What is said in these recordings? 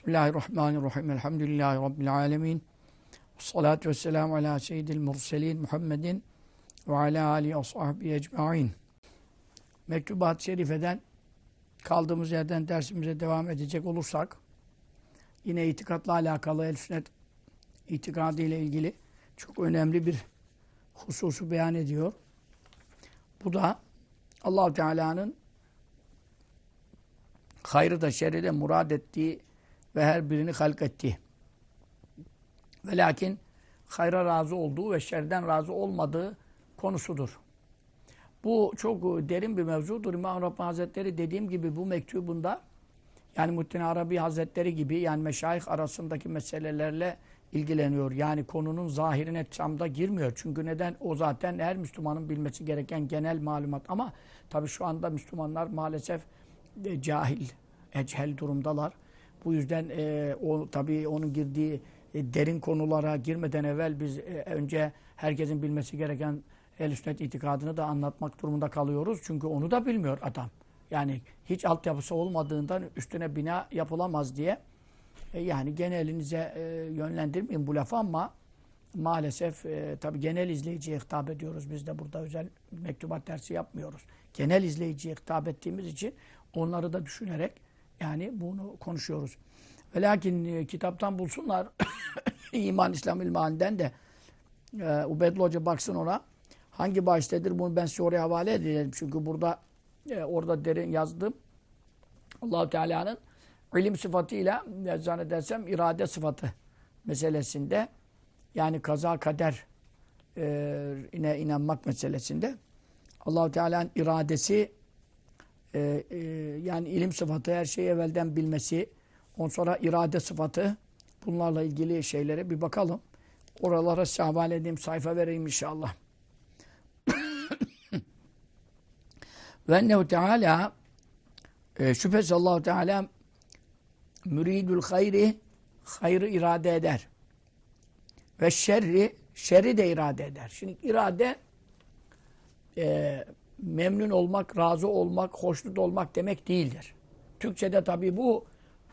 Bismillahirrahmanirrahim. Elhamdülillahi Rabbil alemin. Salatu vesselamu ala seyyidil murselin Muhammedin ve ala alihi ve sahbihi ecma'in. Mektubat-ı Şerife'den kaldığımız yerden dersimize devam edecek olursak yine itikatla alakalı el sünnet itikadı ile ilgili çok önemli bir hususu beyan ediyor. Bu da allah Teala'nın hayrı da şerri de murad ettiği ve her birini halk ettiği. Ve lakin hayra razı olduğu ve şerden razı olmadığı konusudur. Bu çok derin bir mevzudur. İmam Rabbani Hazretleri dediğim gibi bu mektubunda yani Muhittin Arabi Hazretleri gibi yani meşayih arasındaki meselelerle ilgileniyor. Yani konunun zahirine çamda girmiyor. Çünkü neden? O zaten her Müslümanın bilmesi gereken genel malumat. Ama tabii şu anda Müslümanlar maalesef e, cahil, echel durumdalar. Bu yüzden e, o tabii onun girdiği e, derin konulara girmeden evvel biz e, önce herkesin bilmesi gereken el sünnet itikadını da anlatmak durumunda kalıyoruz. Çünkü onu da bilmiyor adam. Yani hiç altyapısı olmadığından üstüne bina yapılamaz diye e, yani genelinize e, yönlendirmeyin bu lafı ama maalesef e, tabi genel izleyiciye hitap ediyoruz. Biz de burada özel mektubat dersi yapmıyoruz. Genel izleyiciye hitap ettiğimiz için onları da düşünerek yani bunu konuşuyoruz. Ve lakin e, kitaptan bulsunlar İman İslam İlmani'den de e, Ubeydullah Hoca baksın ona. Hangi baştedir bunu ben size oraya havale edeceğim. Çünkü burada e, orada derin yazdım. Allahu Teala'nın ilim sıfatıyla e, zannedersem irade sıfatı meselesinde yani kaza kader e, ine inanmak meselesinde Allahu Teala'nın iradesi e, e, yani ilim sıfatı her şeyi evvelden bilmesi ondan sonra irade sıfatı bunlarla ilgili şeylere bir bakalım. Oralara size havale edeyim sayfa vereyim inşallah. Ve ennehu Teala e, şüphesiz allah Teala müridül hayri hayrı irade eder. Ve şerri şerri de irade eder. Şimdi irade e, memnun olmak, razı olmak, hoşnut olmak demek değildir. Türkçe'de tabii bu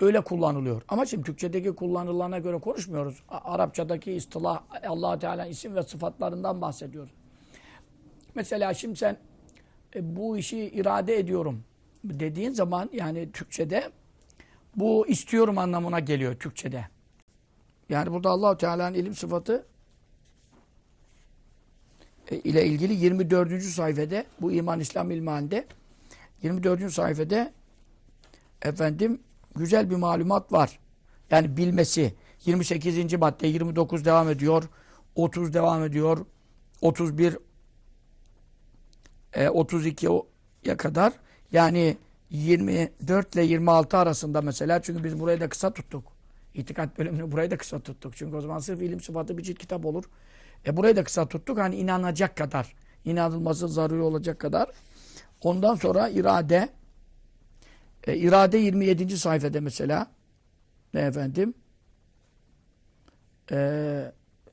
öyle kullanılıyor. Ama şimdi Türkçedeki kullanılana göre konuşmuyoruz. Arapçadaki istilah allah Teala isim ve sıfatlarından bahsediyoruz. Mesela şimdi sen e, bu işi irade ediyorum dediğin zaman yani Türkçede bu istiyorum anlamına geliyor Türkçede. Yani burada allah Teala'nın ilim sıfatı ile ilgili 24. sayfede bu İman İslam İlman'de 24. sayfede efendim güzel bir malumat var. Yani bilmesi. 28. madde 29 devam ediyor. 30 devam ediyor. 31 e, 32'ye kadar yani 24 ile 26 arasında mesela çünkü biz burayı da kısa tuttuk. İtikat bölümünü burayı da kısa tuttuk. Çünkü o zaman sırf ilim sıfatı bir cilt kitap olur. E burayı da kısa tuttuk. Hani inanacak kadar, inanılması zaruri olacak kadar. Ondan sonra irade e, irade 27. sayfada mesela ne efendim? E,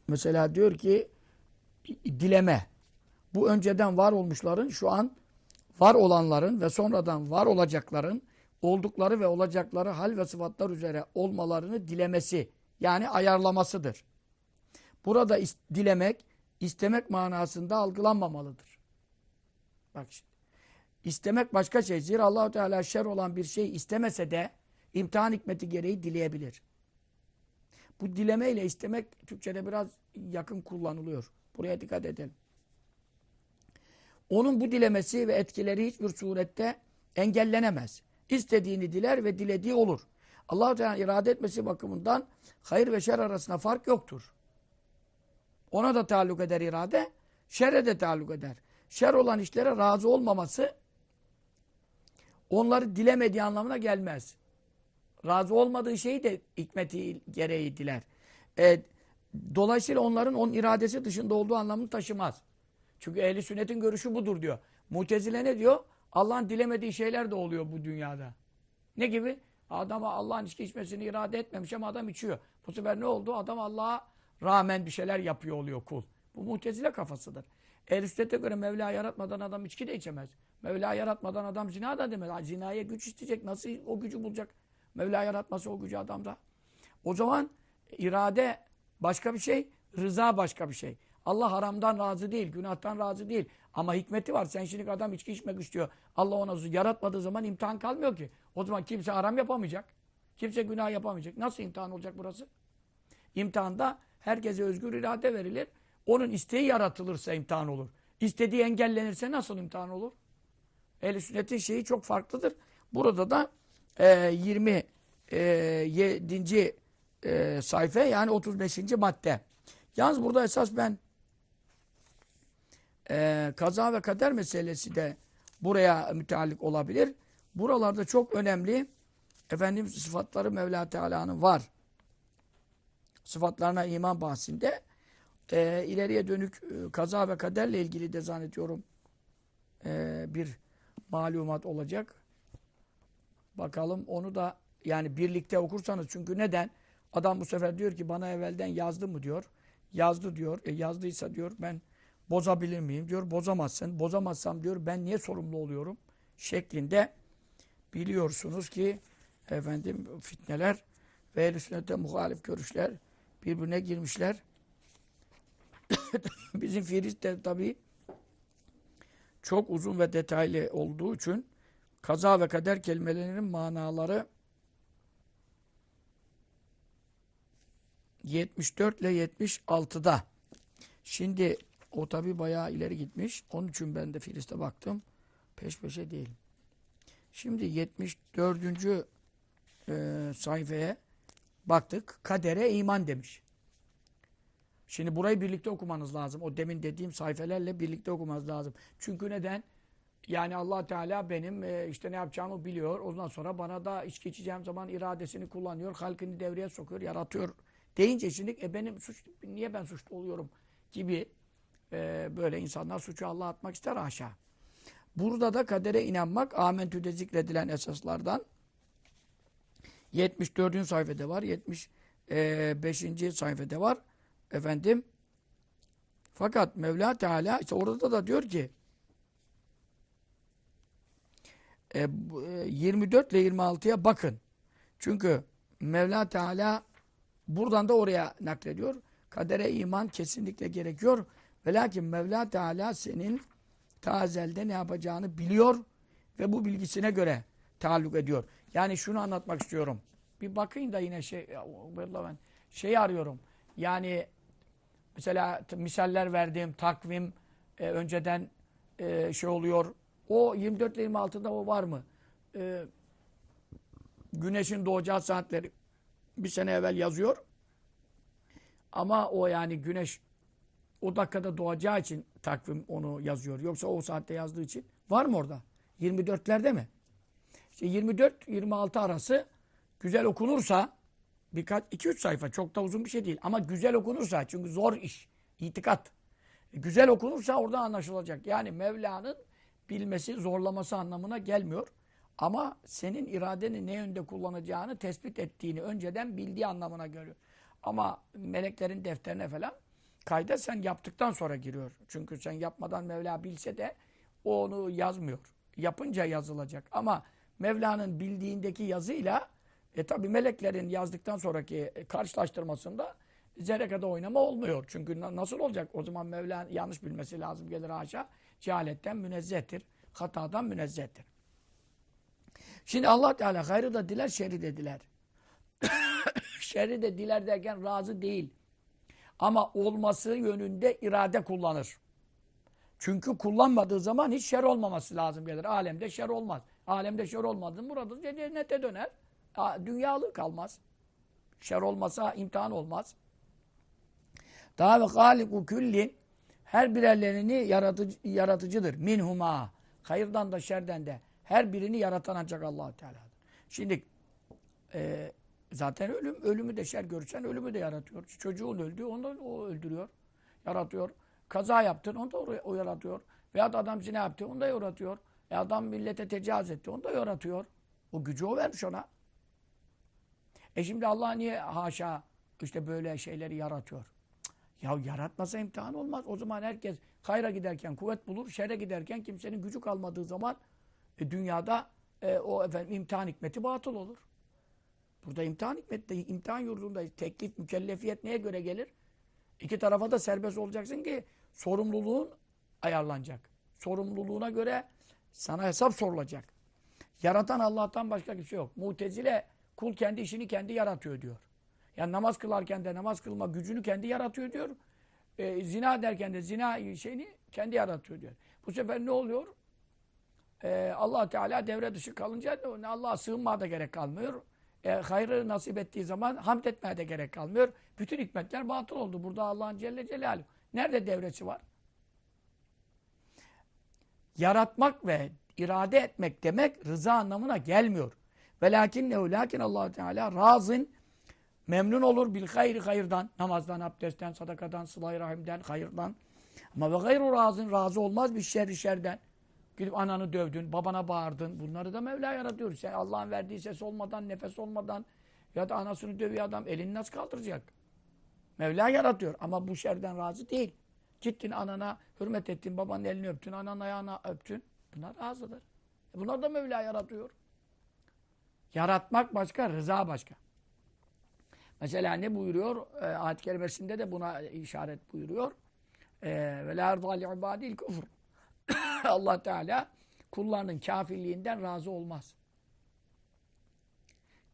mesela diyor ki dileme. Bu önceden var olmuşların şu an var olanların ve sonradan var olacakların oldukları ve olacakları hal ve sıfatlar üzere olmalarını dilemesi yani ayarlamasıdır. Burada is dilemek, istemek manasında algılanmamalıdır. Bak şimdi. İstemek başka şey. Zira allah Teala şer olan bir şey istemese de imtihan hikmeti gereği dileyebilir. Bu dileme ile istemek Türkçe'de biraz yakın kullanılıyor. Buraya dikkat edelim. Onun bu dilemesi ve etkileri hiçbir surette engellenemez. İstediğini diler ve dilediği olur. allah Teala irade etmesi bakımından hayır ve şer arasında fark yoktur. Ona da taalluk eder irade, şerre de taalluk eder. Şer olan işlere razı olmaması onları dilemediği anlamına gelmez. Razı olmadığı şeyi de hikmeti gereği diler. E, dolayısıyla onların onun iradesi dışında olduğu anlamını taşımaz. Çünkü ehli sünnetin görüşü budur diyor. Mutezile ne diyor? Allah'ın dilemediği şeyler de oluyor bu dünyada. Ne gibi? Adama Allah'ın içki içmesini irade etmemiş ama adam içiyor. Bu sefer ne oldu? Adam Allah'a rağmen bir şeyler yapıyor oluyor kul. Bu mutezile kafasıdır. Ehl-i göre Mevla yaratmadan adam içki de içemez. Mevla yaratmadan adam zina da demez. Zinaya güç isteyecek. Nasıl o gücü bulacak? Mevla yaratması o gücü adamda. O zaman irade başka bir şey, rıza başka bir şey. Allah haramdan razı değil, günahtan razı değil. Ama hikmeti var. Sen şimdi adam içki içmek istiyor. Allah ona yaratmadığı zaman imtihan kalmıyor ki. O zaman kimse haram yapamayacak. Kimse günah yapamayacak. Nasıl imtihan olacak burası? İmtihanda herkese özgür irade verilir. Onun isteği yaratılırsa imtihan olur. İstediği engellenirse nasıl imtihan olur? Ehl-i sünnetin şeyi çok farklıdır. Burada da e, 27. E, sayfa yani 35. madde. Yalnız burada esas ben e, kaza ve kader meselesi de buraya müteallik olabilir. Buralarda çok önemli efendim sıfatları Mevla Teala'nın var. Sıfatlarına iman bahsinde e, ileriye dönük e, kaza ve kaderle ilgili de zannediyorum e, bir malumat olacak. Bakalım onu da yani birlikte okursanız çünkü neden? Adam bu sefer diyor ki bana evvelden yazdı mı diyor. Yazdı diyor. E yazdıysa diyor ben bozabilir miyim diyor. Bozamazsın. Bozamazsam diyor ben niye sorumlu oluyorum? Şeklinde biliyorsunuz ki efendim fitneler ve ehl sünnete muhalif görüşler birbirine girmişler. Bizim Firis de tabii çok uzun ve detaylı olduğu için kaza ve kader kelimelerinin manaları 74 ile 76'da. Şimdi o tabi bayağı ileri gitmiş. Onun için ben de Filis'te baktım. Peş peşe değil. Şimdi 74. E, sayfaya baktık. Kadere iman demiş. Şimdi burayı birlikte okumanız lazım. O demin dediğim sayfelerle birlikte okumanız lazım. Çünkü neden? Yani allah Teala benim e, işte ne yapacağımı biliyor. Ondan sonra bana da içki içeceğim zaman iradesini kullanıyor. Halkını devreye sokuyor, yaratıyor. Deyince şimdi e, benim suç, niye ben suçlu oluyorum gibi e, böyle insanlar suçu Allah'a atmak ister aşağı. Burada da kadere inanmak amentüde zikredilen esaslardan 74. sayfada var, 75. sayfada var. Efendim fakat Mevla Teala işte orada da diyor ki e, 24 ile 26'ya bakın. Çünkü Mevla Teala buradan da oraya naklediyor. Kadere iman kesinlikle gerekiyor. Ve lakin Mevla Teala senin tazelde ne yapacağını biliyor ve bu bilgisine göre taalluk ediyor. Yani şunu anlatmak istiyorum. Bir bakayım da yine şey ben şey arıyorum. Yani mesela misaller verdiğim takvim e, önceden e, şey oluyor. O 24 ile 26'da o var mı? E, güneşin doğacağı saatleri bir sene evvel yazıyor. Ama o yani güneş o dakikada doğacağı için takvim onu yazıyor. Yoksa o saatte yazdığı için var mı orada? 24'lerde mi? İşte 24-26 arası güzel okunursa birkaç, iki üç sayfa çok da uzun bir şey değil. Ama güzel okunursa çünkü zor iş, itikat. E, güzel okunursa orada anlaşılacak. Yani Mevla'nın bilmesi, zorlaması anlamına gelmiyor. Ama senin iradeni ne yönde kullanacağını tespit ettiğini önceden bildiği anlamına geliyor. Ama meleklerin defterine falan kayda sen yaptıktan sonra giriyor. Çünkü sen yapmadan Mevla bilse de o onu yazmıyor. Yapınca yazılacak. Ama Mevla'nın bildiğindeki yazıyla e tabi meleklerin yazdıktan sonraki karşılaştırmasında zerre kadar oynama olmuyor. Çünkü nasıl olacak? O zaman Mevla yanlış bilmesi lazım gelir haşa. Cehaletten münezzehtir. Hatadan münezzehtir. Şimdi Allah Teala hayrı da diler, şerri de diler. şerri de diler derken razı değil. Ama olması yönünde irade kullanır. Çünkü kullanmadığı zaman hiç şer olmaması lazım gelir. Alemde şer olmaz. Alemde şer olmadı mı burada cennete döner. Dünyalı kalmaz. Şer olmasa imtihan olmaz. Daha ve haliku küllin her birerlerini yaratıcı, yaratıcıdır. Minhuma. Hayırdan da şerden de. Her birini yaratan ancak allah Teala'dır. Şimdi e, zaten ölüm, ölümü de şer görürsen ölümü de yaratıyor. Çocuğun öldü, onu da o öldürüyor. Yaratıyor. Kaza yaptın, onu da o yaratıyor. Veyahut adam zina yaptı, onu da yaratıyor. E adam millete tecavüz etti, onu da yaratıyor. O gücü o vermiş ona. E şimdi Allah niye haşa işte böyle şeyleri yaratıyor? Ya yaratmasa imtihan olmaz. O zaman herkes hayra giderken kuvvet bulur, şere giderken kimsenin gücü kalmadığı zaman e, dünyada e, o efendim imtihan hikmeti batıl olur. Burada imtihan hikmette, imtihan yurdundayız. Teklif, mükellefiyet neye göre gelir? İki tarafa da serbest olacaksın ki sorumluluğun ayarlanacak. Sorumluluğuna göre sana hesap sorulacak. Yaratan Allah'tan başka kimse yok. Mutezile kul kendi işini kendi yaratıyor diyor. Yani namaz kılarken de namaz kılma gücünü kendi yaratıyor diyor. E, zina derken de zina şeyini kendi yaratıyor diyor. Bu sefer ne oluyor? E, allah Teala devre dışı kalınca Allah'a sığınmaya da gerek kalmıyor. E, hayrı nasip ettiği zaman hamd etmeye de gerek kalmıyor. Bütün hikmetler batıl oldu. Burada Allah'ın Celle Celaluhu. Nerede devresi var? Yaratmak ve irade etmek demek rıza anlamına gelmiyor. Velakin ne lakin Allah Teala razın memnun olur bil hayri hayırdan, namazdan, abdestten, sadakadan, sıla rahimden, hayırdan. Ama ve gayru razın razı olmaz bir şerri şerden. Gidip ananı dövdün, babana bağırdın. Bunları da Mevla yaratıyor. Sen Allah'ın verdiği ses olmadan, nefes olmadan ya da anasını dövüyor adam elini nasıl kaldıracak? Mevla yaratıyor ama bu şerden razı değil. Gittin anana hürmet ettin, babanın elini öptün, ananın ayağını öptün. Bunlar razıdır. E bunlar da Mevla yaratıyor. Yaratmak başka, rıza başka. Mesela ne buyuruyor? E, Ayet-i Kerimesinde de buna işaret buyuruyor. E, Ve la erda ibadil kufr. Allah Teala kullarının kafirliğinden razı olmaz.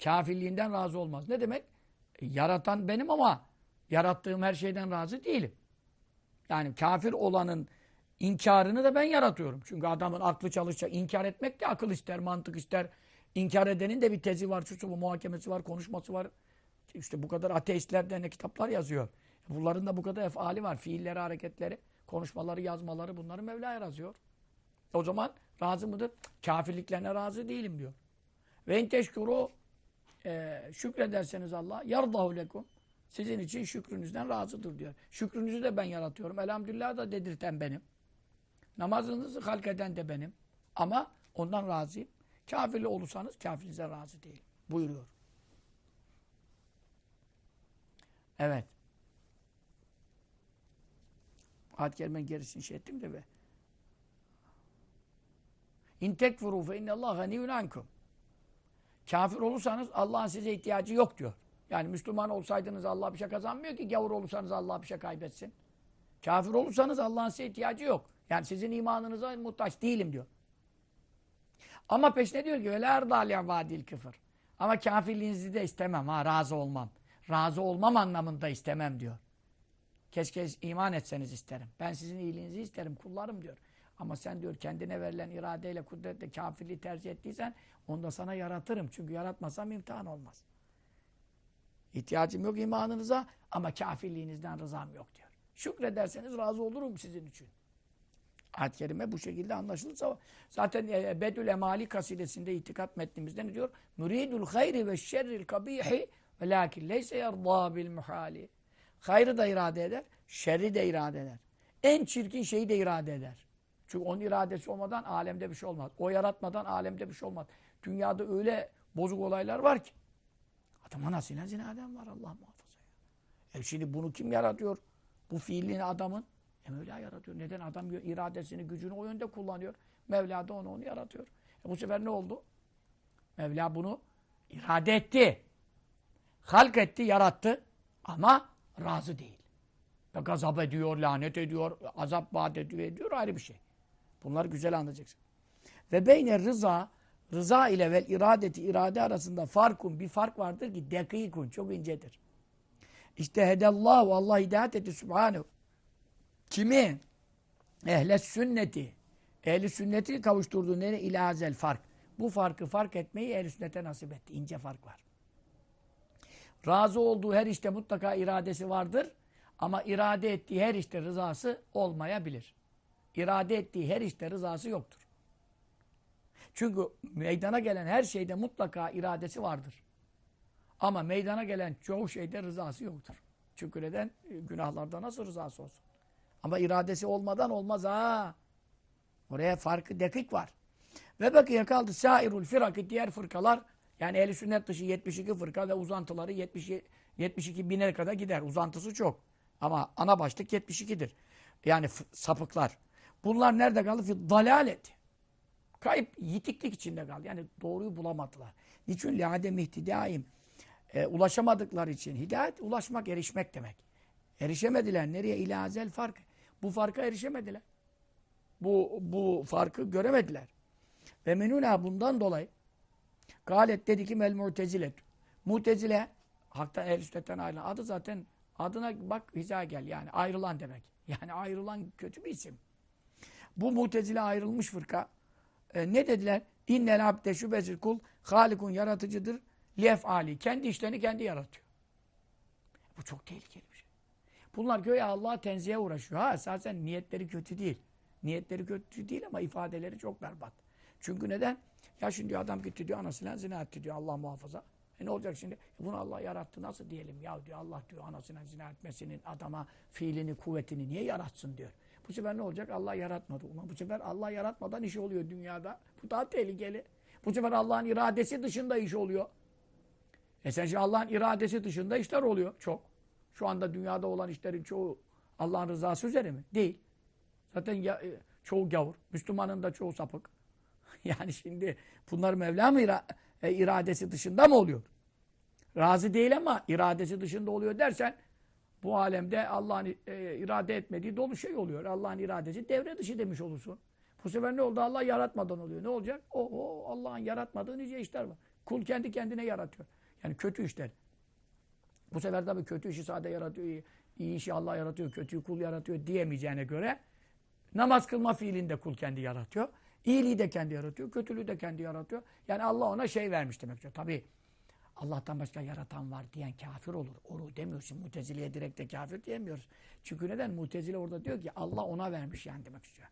Kafirliğinden razı olmaz. Ne demek? E, yaratan benim ama yarattığım her şeyden razı değilim. Yani kafir olanın inkarını da ben yaratıyorum. Çünkü adamın aklı çalışacak. İnkar etmek de akıl ister, mantık ister. İnkar edenin de bir tezi var, şusu bu, muhakemesi var, konuşması var. İşte bu kadar ateistler de ne kitaplar yazıyor. Bunların da bu kadar efali var. Fiilleri, hareketleri, konuşmaları, yazmaları bunları Mevla'ya yazıyor. O zaman razı mıdır? Kafirliklerine razı değilim diyor. Ve in teşkuru e, şükrederseniz Allah yardahu lekum sizin için şükrünüzden razıdır diyor. Şükrünüzü de ben yaratıyorum. Elhamdülillah da dedirten benim. Namazınızı halk eden de benim. Ama ondan razıyım. Kafirli olursanız kafirinize razı değil. Buyuruyor. Evet. Ayet-i Kerime'nin gerisini şey ettim de be. İn tekfuru fe innallâhe ganiyyun ankum. Kafir olursanız Allah'ın size ihtiyacı yok diyor. Yani Müslüman olsaydınız Allah bir şey kazanmıyor ki gavur olursanız Allah bir şey kaybetsin. Kafir olursanız Allah'ın size ihtiyacı yok. Yani sizin imanınıza muhtaç değilim diyor. Ama peşine diyor ki öyle erdâli vadil küfür. Ama kafirliğinizi de istemem ha razı olmam. Razı olmam anlamında istemem diyor. Keşke iman etseniz isterim. Ben sizin iyiliğinizi isterim kullarım diyor. Ama sen diyor kendine verilen iradeyle, kudretle kafirliği tercih ettiysen onu da sana yaratırım. Çünkü yaratmasam imtihan olmaz. İhtiyacım yok imanınıza ama kafirliğinizden rızam yok diyor. Şükrederseniz razı olurum sizin için. Ayet-i Kerime bu şekilde anlaşılırsa zaten e, Bedül Emali kasidesinde itikat metnimizde ne diyor? Müridul hayri ve şerril kabihi ve lakin leyse yardâ bil muhali. Hayrı da irade eder, şerri de irade eder. En çirkin şeyi de irade eder. Çünkü onun iradesi olmadan alemde bir şey olmaz. O yaratmadan alemde bir şey olmaz. Dünyada öyle bozuk olaylar var ki. Adam anasıyla zinaden var Allah muhafaza. Ya. E şimdi bunu kim yaratıyor? Bu fiilini adamın. E Mevla yaratıyor. Neden? Adam iradesini, gücünü o yönde kullanıyor. Mevla da onu onu yaratıyor. E bu sefer ne oldu? Mevla bunu irade etti. Halk etti, yarattı. Ama razı değil. Ve gazap ediyor, lanet ediyor, azap vaat ediyor, ediyor ayrı bir şey. Bunları güzel anlayacaksın. Ve beyne rıza, rıza ile vel iradeti, irade arasında farkun, bir fark vardır ki dekikun, çok incedir. İşte hedallahu, Allah hidayet etti subhanehu. Kimi? Ehle sünneti. Ehli sünneti kavuşturduğu nere ilazel fark. Bu farkı fark etmeyi ehli sünnete nasip etti. İnce fark var. Razı olduğu her işte mutlaka iradesi vardır. Ama irade ettiği her işte rızası olmayabilir. İrade ettiği her işte rızası yoktur. Çünkü meydana gelen her şeyde mutlaka iradesi vardır. Ama meydana gelen çoğu şeyde rızası yoktur. Çünkü neden? Günahlarda nasıl rızası olsun? Ama iradesi olmadan olmaz ha. Oraya farkı dekik var. Ve bakıya kaldı sairul firakı diğer fırkalar yani ehli sünnet dışı 72 fırka ve uzantıları 70, 72 bine kadar gider. Uzantısı çok. Ama ana başlık 72'dir. Yani sapıklar. Bunlar nerede kaldı? Fi dalaleti. Kayıp yitiklik içinde kaldı. Yani doğruyu bulamadılar. Niçin li adem ihtidaim e, ulaşamadıkları için hidayet ulaşmak, erişmek demek. Erişemediler. Nereye? İlazel fark. Bu farka erişemediler. Bu, bu farkı göremediler. Ve menuna bundan dolayı galet dedi ki mel mutezilet. Mutezile hakta ehl sünnetten ayrılan. Adı zaten adına bak hiza gel yani ayrılan demek. Yani ayrılan kötü bir isim. Bu mutezile ayrılmış fırka. E, ne dediler? İnnel abde şüphesiz kul halikun yaratıcıdır. Lef ali. Kendi işlerini kendi yaratıyor. Bu çok tehlikeli bir şey. Bunlar göğe Allah'a tenzihe uğraşıyor. Ha esasen niyetleri kötü değil. Niyetleri kötü değil ama ifadeleri çok berbat. Çünkü neden? Ya şimdi adam gitti diyor anasıyla zina etti diyor Allah muhafaza. E ne olacak şimdi? E bunu Allah yarattı nasıl diyelim? Ya diyor Allah diyor anasıyla zina etmesinin adama fiilini, kuvvetini niye yaratsın diyor. Bu sefer ne olacak? Allah yaratmadı. Ulan bu sefer Allah yaratmadan iş oluyor dünyada. Bu daha tehlikeli. Bu sefer Allah'ın iradesi dışında iş oluyor. E sen şimdi Allah'ın iradesi dışında işler oluyor çok. Şu anda dünyada olan işlerin çoğu Allah'ın rızası üzere mi? Değil. Zaten ya, e, çoğu gavur. Müslümanın da çoğu sapık. yani şimdi bunlar Mevla mı ira e, iradesi dışında mı oluyor? Razı değil ama iradesi dışında oluyor dersen bu alemde Allah'ın e, irade etmediği dolu şey oluyor. Allah'ın iradesi devre dışı demiş olursun. Bu sefer ne oldu? Allah yaratmadan oluyor. Ne olacak? O, o Allah'ın yaratmadığı nice işler var. Kul kendi kendine yaratıyor. Yani kötü işler. Bu sefer tabii kötü işi sade yaratıyor, iyi, işi Allah yaratıyor, kötüyü kul yaratıyor diyemeyeceğine göre namaz kılma fiilinde kul kendi yaratıyor. İyiliği de kendi yaratıyor, kötülüğü de kendi yaratıyor. Yani Allah ona şey vermiş demek. Tabii Allah'tan başka yaratan var diyen kafir olur. Onu demiyorsun. Mutezile'ye direkt de kafir diyemiyoruz. Çünkü neden? Mutezile orada diyor ki Allah ona vermiş yani demek istiyor.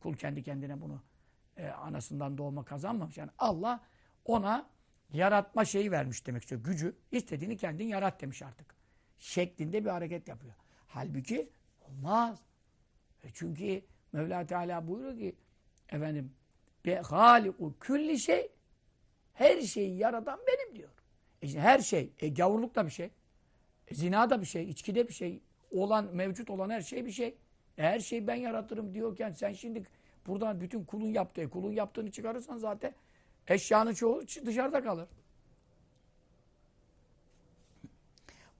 Kul kendi kendine bunu e, anasından doğma kazanmamış. Yani Allah ona yaratma şeyi vermiş demek istiyor. Gücü. istediğini kendin yarat demiş artık. Şeklinde bir hareket yapıyor. Halbuki olmaz. E çünkü Mevla Teala buyuruyor ki efendim be haliku külli şey her şeyi yaratan benim diyor. E işte her şey, e, gavurluk da bir şey. E, zina da bir şey, içki de bir şey. Olan, mevcut olan her şey bir şey. E, her şeyi ben yaratırım diyorken sen şimdi buradan bütün kulun yaptığı, kulun yaptığını çıkarırsan zaten eşyanın çoğu dışarıda kalır.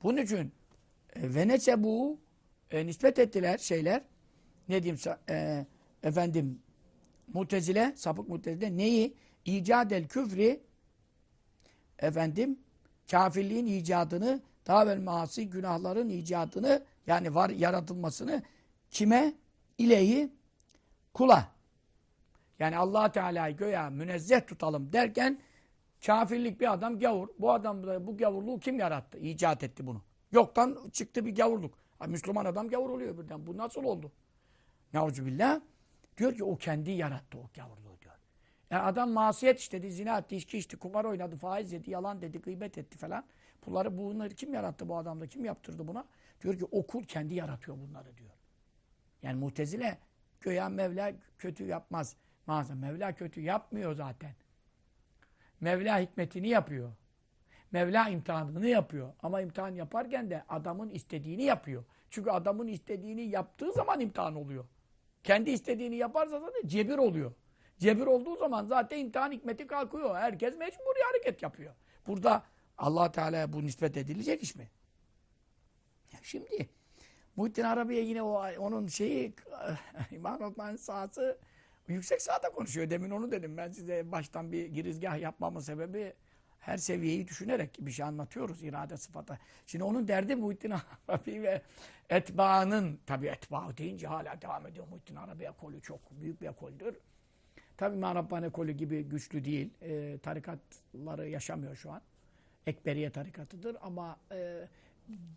Bunun için e, Venese bu e, nispet ettiler şeyler. Ne diyeyim e, efendim mutezile, sapık mutezile neyi? İcadel küfri efendim kafirliğin icadını davel maasi günahların icadını yani var yaratılmasını kime? İleyi kula. Yani allah Teala'yı göya münezzeh tutalım derken kafirlik bir adam gavur. Bu adam bu gavurluğu kim yarattı? İcat etti bunu. Yoktan çıktı bir gavurluk. Müslüman adam gavur oluyor birden. Bu nasıl oldu? Nauzubillah. Diyor ki o kendi yarattı o gavurluğu. Yani adam masiyet işledi, zina etti, içki içti, kumar oynadı, faiz yedi, yalan dedi, gıybet etti falan. Bunları, bunları kim yarattı bu adamda? Kim yaptırdı buna? Diyor ki okul kendi yaratıyor bunları diyor. Yani mutezile göya Mevla kötü yapmaz. Mağaza Mevla kötü yapmıyor zaten. Mevla hikmetini yapıyor. Mevla imtihanını yapıyor. Ama imtihan yaparken de adamın istediğini yapıyor. Çünkü adamın istediğini yaptığı zaman imtihan oluyor. Kendi istediğini yaparsa zaten cebir oluyor. Cebir olduğu zaman zaten imtihan hikmeti kalkıyor. Herkes mecburi hareket yapıyor. Burada allah Teala'ya bu nispet edilecek iş mi? Şimdi Muhittin Arabi'ye yine o onun şeyi İmam Rabbani sahası yüksek sahada konuşuyor. Demin onu dedim. Ben size baştan bir girizgah yapmamın sebebi her seviyeyi düşünerek bir şey anlatıyoruz irade sıfata. Şimdi onun derdi Muhittin Arabi ve etbaanın tabi etba deyince hala devam ediyor. Muhittin Arabi ekolü çok büyük bir ekoldür. Tabi İmam Rabbani ekolü gibi güçlü değil. E, tarikatları yaşamıyor şu an. Ekberiye tarikatıdır ama e,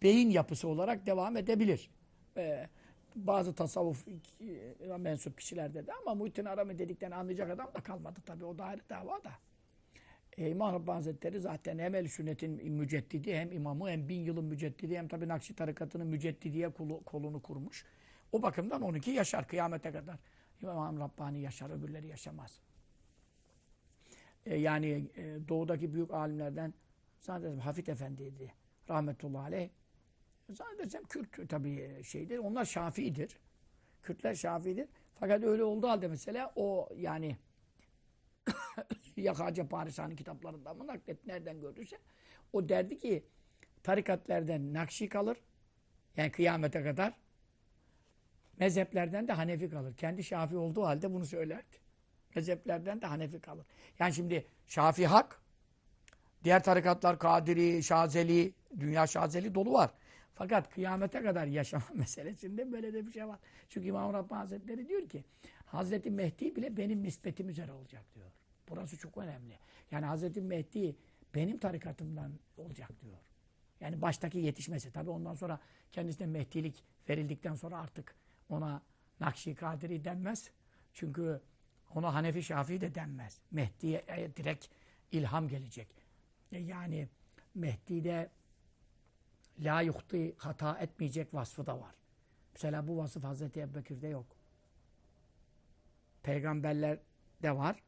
beyin yapısı olarak devam edebilir. E, bazı tasavvuf e, mensup kişilerde de ama Muhittin Arabi dediklerini anlayacak adam da kalmadı tabi. O da ayrı dava da. E, İmam Rabbani Hazretleri zaten hem el sünnetin müceddidi hem imamı hem bin yılın müceddidi hem tabi Nakşi tarikatının müceddidiye kolu, kolunu kurmuş. O bakımdan 12 yaşar kıyamete kadar. İmam Rabbani yaşar, öbürleri yaşamaz. E, yani e, doğudaki büyük alimlerden zannedersem Hafit Efendi'ydi. Rahmetullahi aleyh. Zannedersem Kürt tabii şeydir. Onlar Şafii'dir. Kürtler Şafii'dir. Fakat öyle olduğu halde mesela o yani Yakaca Parisani kitaplarında mı naklet nereden gördüyse O derdi ki tarikatlerden Nakşi kalır. Yani kıyamete kadar. Mezheplerden de Hanefi kalır. Kendi Şafi olduğu halde bunu söylerdi. Mezheplerden de Hanefi kalır. Yani şimdi Şafi hak. Diğer tarikatlar Kadiri, Şazeli, dünya Şazeli dolu var. Fakat kıyamete kadar yaşama meselesinde böyle de bir şey var. Çünkü İmam Rabbani Hazretleri diyor ki Hazreti Mehdi bile benim nispetim üzere olacak diyor. Burası çok önemli. Yani Hazreti Mehdi benim tarikatımdan olacak diyor. Yani baştaki yetişmesi. Tabi ondan sonra kendisine Mehdilik verildikten sonra artık ona Nakşi Kadiri denmez. Çünkü ona Hanefi Şafii de denmez. Mehdi'ye e, direkt ilham gelecek. E, Yani Mehdi'de la yuhti hata etmeyecek vasfı da var. Mesela bu vasıf Hazreti Ebubekir'de yok. Peygamberlerde var.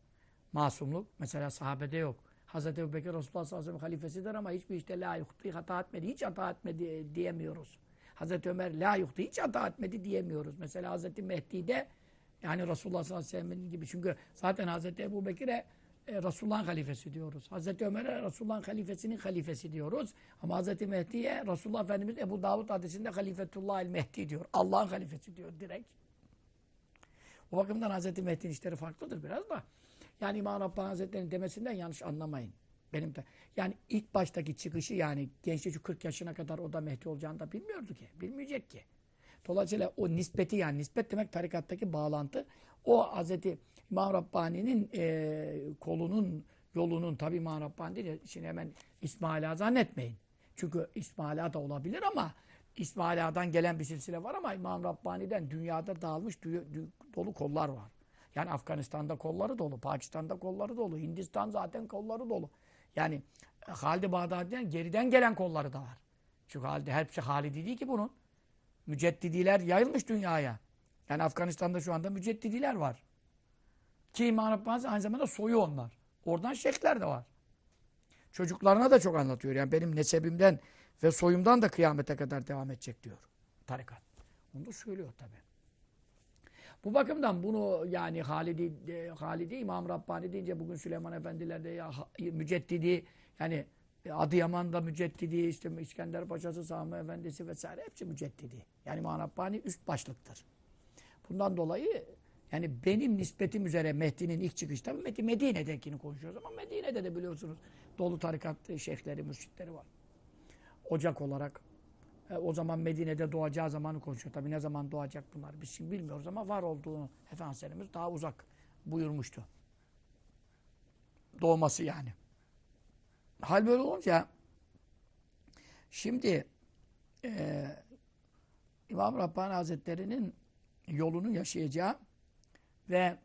Masumluk. Mesela sahabede yok. Hazreti Ebubekir Resulullah sallallahu aleyhi ve sellem halifesidir ama hiçbir işte la yuhti hata etmedi. Hiç hata etmedi diyemiyoruz. Hazreti Ömer la yuhti hiç hata etmedi diyemiyoruz. Mesela Hazreti Mehdi'de yani Resulullah sallallahu aleyhi ve sellem gibi. Çünkü zaten Hazreti Ebu Bekir'e e, Resulullah'ın halifesi diyoruz. Hazreti Ömer'e Resulullah'ın halifesinin halifesi diyoruz. Ama Hazreti Mehdi'ye Resulullah Efendimiz Ebu Davud hadisinde halifetullah el Mehdi diyor. Allah'ın halifesi diyor direkt. O bakımdan Hazreti Mehdi'nin işleri farklıdır biraz da. Yani İmam Rabbani Hazretleri'nin demesinden yanlış anlamayın. Benim de. Yani ilk baştaki çıkışı yani gençlik şu 40 yaşına kadar o da Mehdi olacağını da bilmiyordu ki. Bilmeyecek ki. Dolayısıyla o nispeti yani nispet demek tarikattaki bağlantı. O Hazreti İmam Rabbani'nin e, kolunun, yolunun tabi İmam Rabbani değil. Şimdi hemen İsmaila zannetmeyin. Çünkü İsmaila da olabilir ama İsmaila'dan gelen bir silsile var ama İmam Rabbani'den dünyada dağılmış dolu kollar var. Yani Afganistan'da kolları dolu, Pakistan'da kolları dolu, Hindistan zaten kolları dolu. Yani e, Halid-i Bağdadi'den geriden gelen kolları da var. Çünkü Halid, hepsi Halidi değil ki bunun. Müceddidiler yayılmış dünyaya. Yani Afganistan'da şu anda müceddidiler var. Ki İmam Rabbani aynı zamanda soyu onlar. Oradan şeyhler de var. Çocuklarına da çok anlatıyor. Yani benim nesebimden ve soyumdan da kıyamete kadar devam edecek diyor tarikat. Onu da söylüyor tabi. Bu bakımdan bunu yani Halidi, e, Halidi İmam Rabbani deyince bugün Süleyman Efendiler de ya, müceddidi yani e, Adıyaman'da müceddidi, işte İskender Paşa'sı, Sami Efendisi vesaire hepsi müceddidi. Yani İmam Rabbani üst başlıktır. Bundan dolayı yani benim nispetim üzere Mehdi'nin ilk Mehdi Medine'dekini konuşuyoruz ama Medine'de de biliyorsunuz dolu tarikat şeyhleri, mürşitleri var. Ocak olarak e, o zaman Medine'de doğacağı zamanı konuşuyor. Tabii ne zaman doğacak bunlar biz şimdi bilmiyoruz ama var olduğunu Efendimiz daha uzak buyurmuştu. Doğması yani. Hal böyle olunca şimdi e, İmam Rabbani Hazretleri'nin yolunu yaşayacağı ve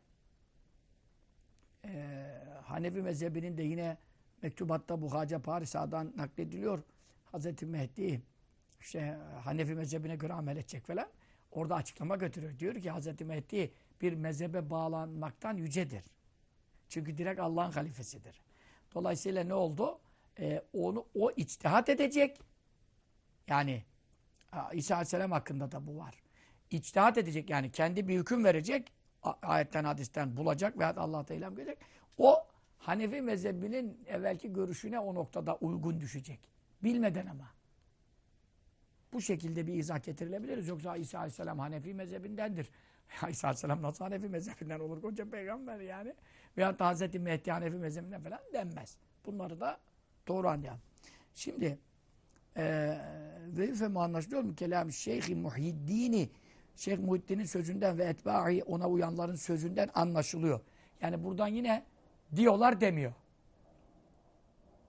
e, Hanefi mezhebinin de yine mektubatta bu Haca Parisa'dan naklediliyor. Hazreti Mehdi işte Hanefi mezhebine göre amel edecek falan. Orada açıklama götürüyor. Diyor ki Hazreti Mehdi bir mezhebe bağlanmaktan yücedir. Çünkü direkt Allah'ın halifesidir. Dolayısıyla ne oldu? Ee, onu o içtihat edecek. Yani İsa Aleyhisselam hakkında da bu var. İçtihat edecek yani kendi bir hüküm verecek. Ayetten, hadisten bulacak veya Allah'ta ilham görecek. O Hanefi mezhebinin evvelki görüşüne o noktada uygun düşecek. Bilmeden ama. Bu şekilde bir izah getirilebiliriz. Yoksa İsa Aleyhisselam Hanefi mezhebindendir. İsa Aleyhisselam nasıl Hanefi mezhebinden olur? Koca peygamber yani. Veyahut da Hazreti Mehdi Hanefi mezhebinden falan denmez. Bunları da doğru anlayalım. Şimdi eee ve femu anlaşılıyor mu? Kelam Şeyh Muhyiddini Şeyh Muhyiddin'in sözünden ve etbahi ona uyanların sözünden anlaşılıyor. Yani buradan yine diyorlar demiyor.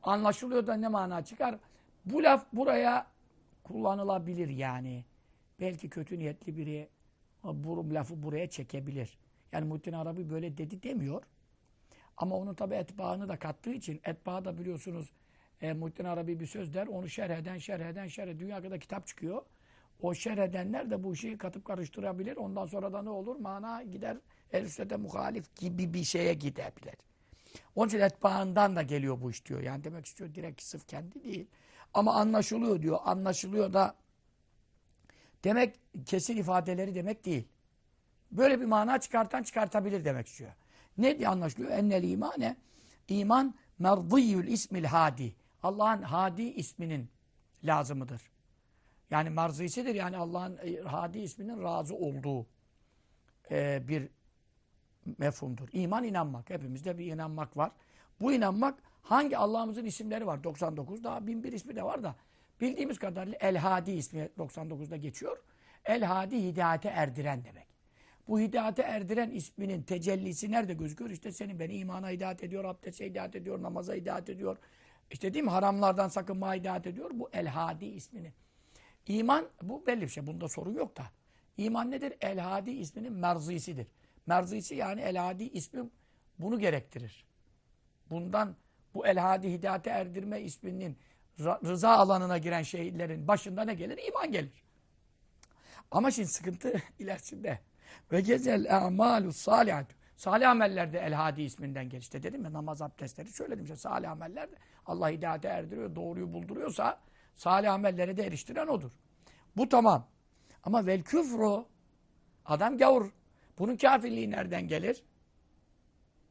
Anlaşılıyor da ne mana çıkar? Bu laf buraya kullanılabilir yani. Belki kötü niyetli biri bu lafı buraya çekebilir. Yani Muhittin Arabi böyle dedi demiyor. Ama onun tabi etbaını da kattığı için etbağı da biliyorsunuz e, Muhittin Arabi bir söz der. Onu şerh eden, şerh eden, şerh eden. Dünya kadar kitap çıkıyor. O şerh edenler de bu işi katıp karıştırabilir. Ondan sonra da ne olur? Mana gider el muhalif gibi bir şeye gidebilir. Onun için etbaından da geliyor bu iş diyor. Yani demek istiyor direkt sırf kendi değil. Ama anlaşılıyor diyor. Anlaşılıyor da demek kesin ifadeleri demek değil. Böyle bir mana çıkartan çıkartabilir demek istiyor. Ne diye anlaşılıyor? Ennel imane iman merdiyül ismil hadi. Allah'ın Hadi isminin lazımıdır. Yani marzisidir yani Allah'ın e, Hadi isminin razı olduğu e, bir mefhumdur. İman inanmak. Hepimizde bir inanmak var. Bu inanmak hangi Allah'ımızın isimleri var? 99 daha bin bir ismi de var da bildiğimiz kadarıyla El Hadi ismi 99'da geçiyor. El Hadi hidayete erdiren demek. Bu hidayete erdiren isminin tecellisi nerede gözüküyor? İşte senin beni imana hidayet ediyor, abdeste hidayet ediyor, namaza hidayet ediyor. İşte değil mi? Haramlardan sakınmaya hidayet ediyor. Bu El Hadi isminin. İman bu belli bir şey. Bunda sorun yok da. İman nedir? El Hadi isminin merzisidir. Merzisi yani El Hadi ismi bunu gerektirir. Bundan bu El Hadi hidayete erdirme isminin rıza alanına giren şeylerin başında ne gelir? İman gelir. Ama şimdi sıkıntı ilerisinde. Ve gezel a'malu salihat. Salih amellerde El Hadi isminden gelişte dedim ya namaz abdestleri söyledim işte salih amellerde Allah hidayete erdiriyor, doğruyu bulduruyorsa salih amellere de eriştiren odur. Bu tamam. Ama vel küfru adam gavur. Bunun kafirliği nereden gelir?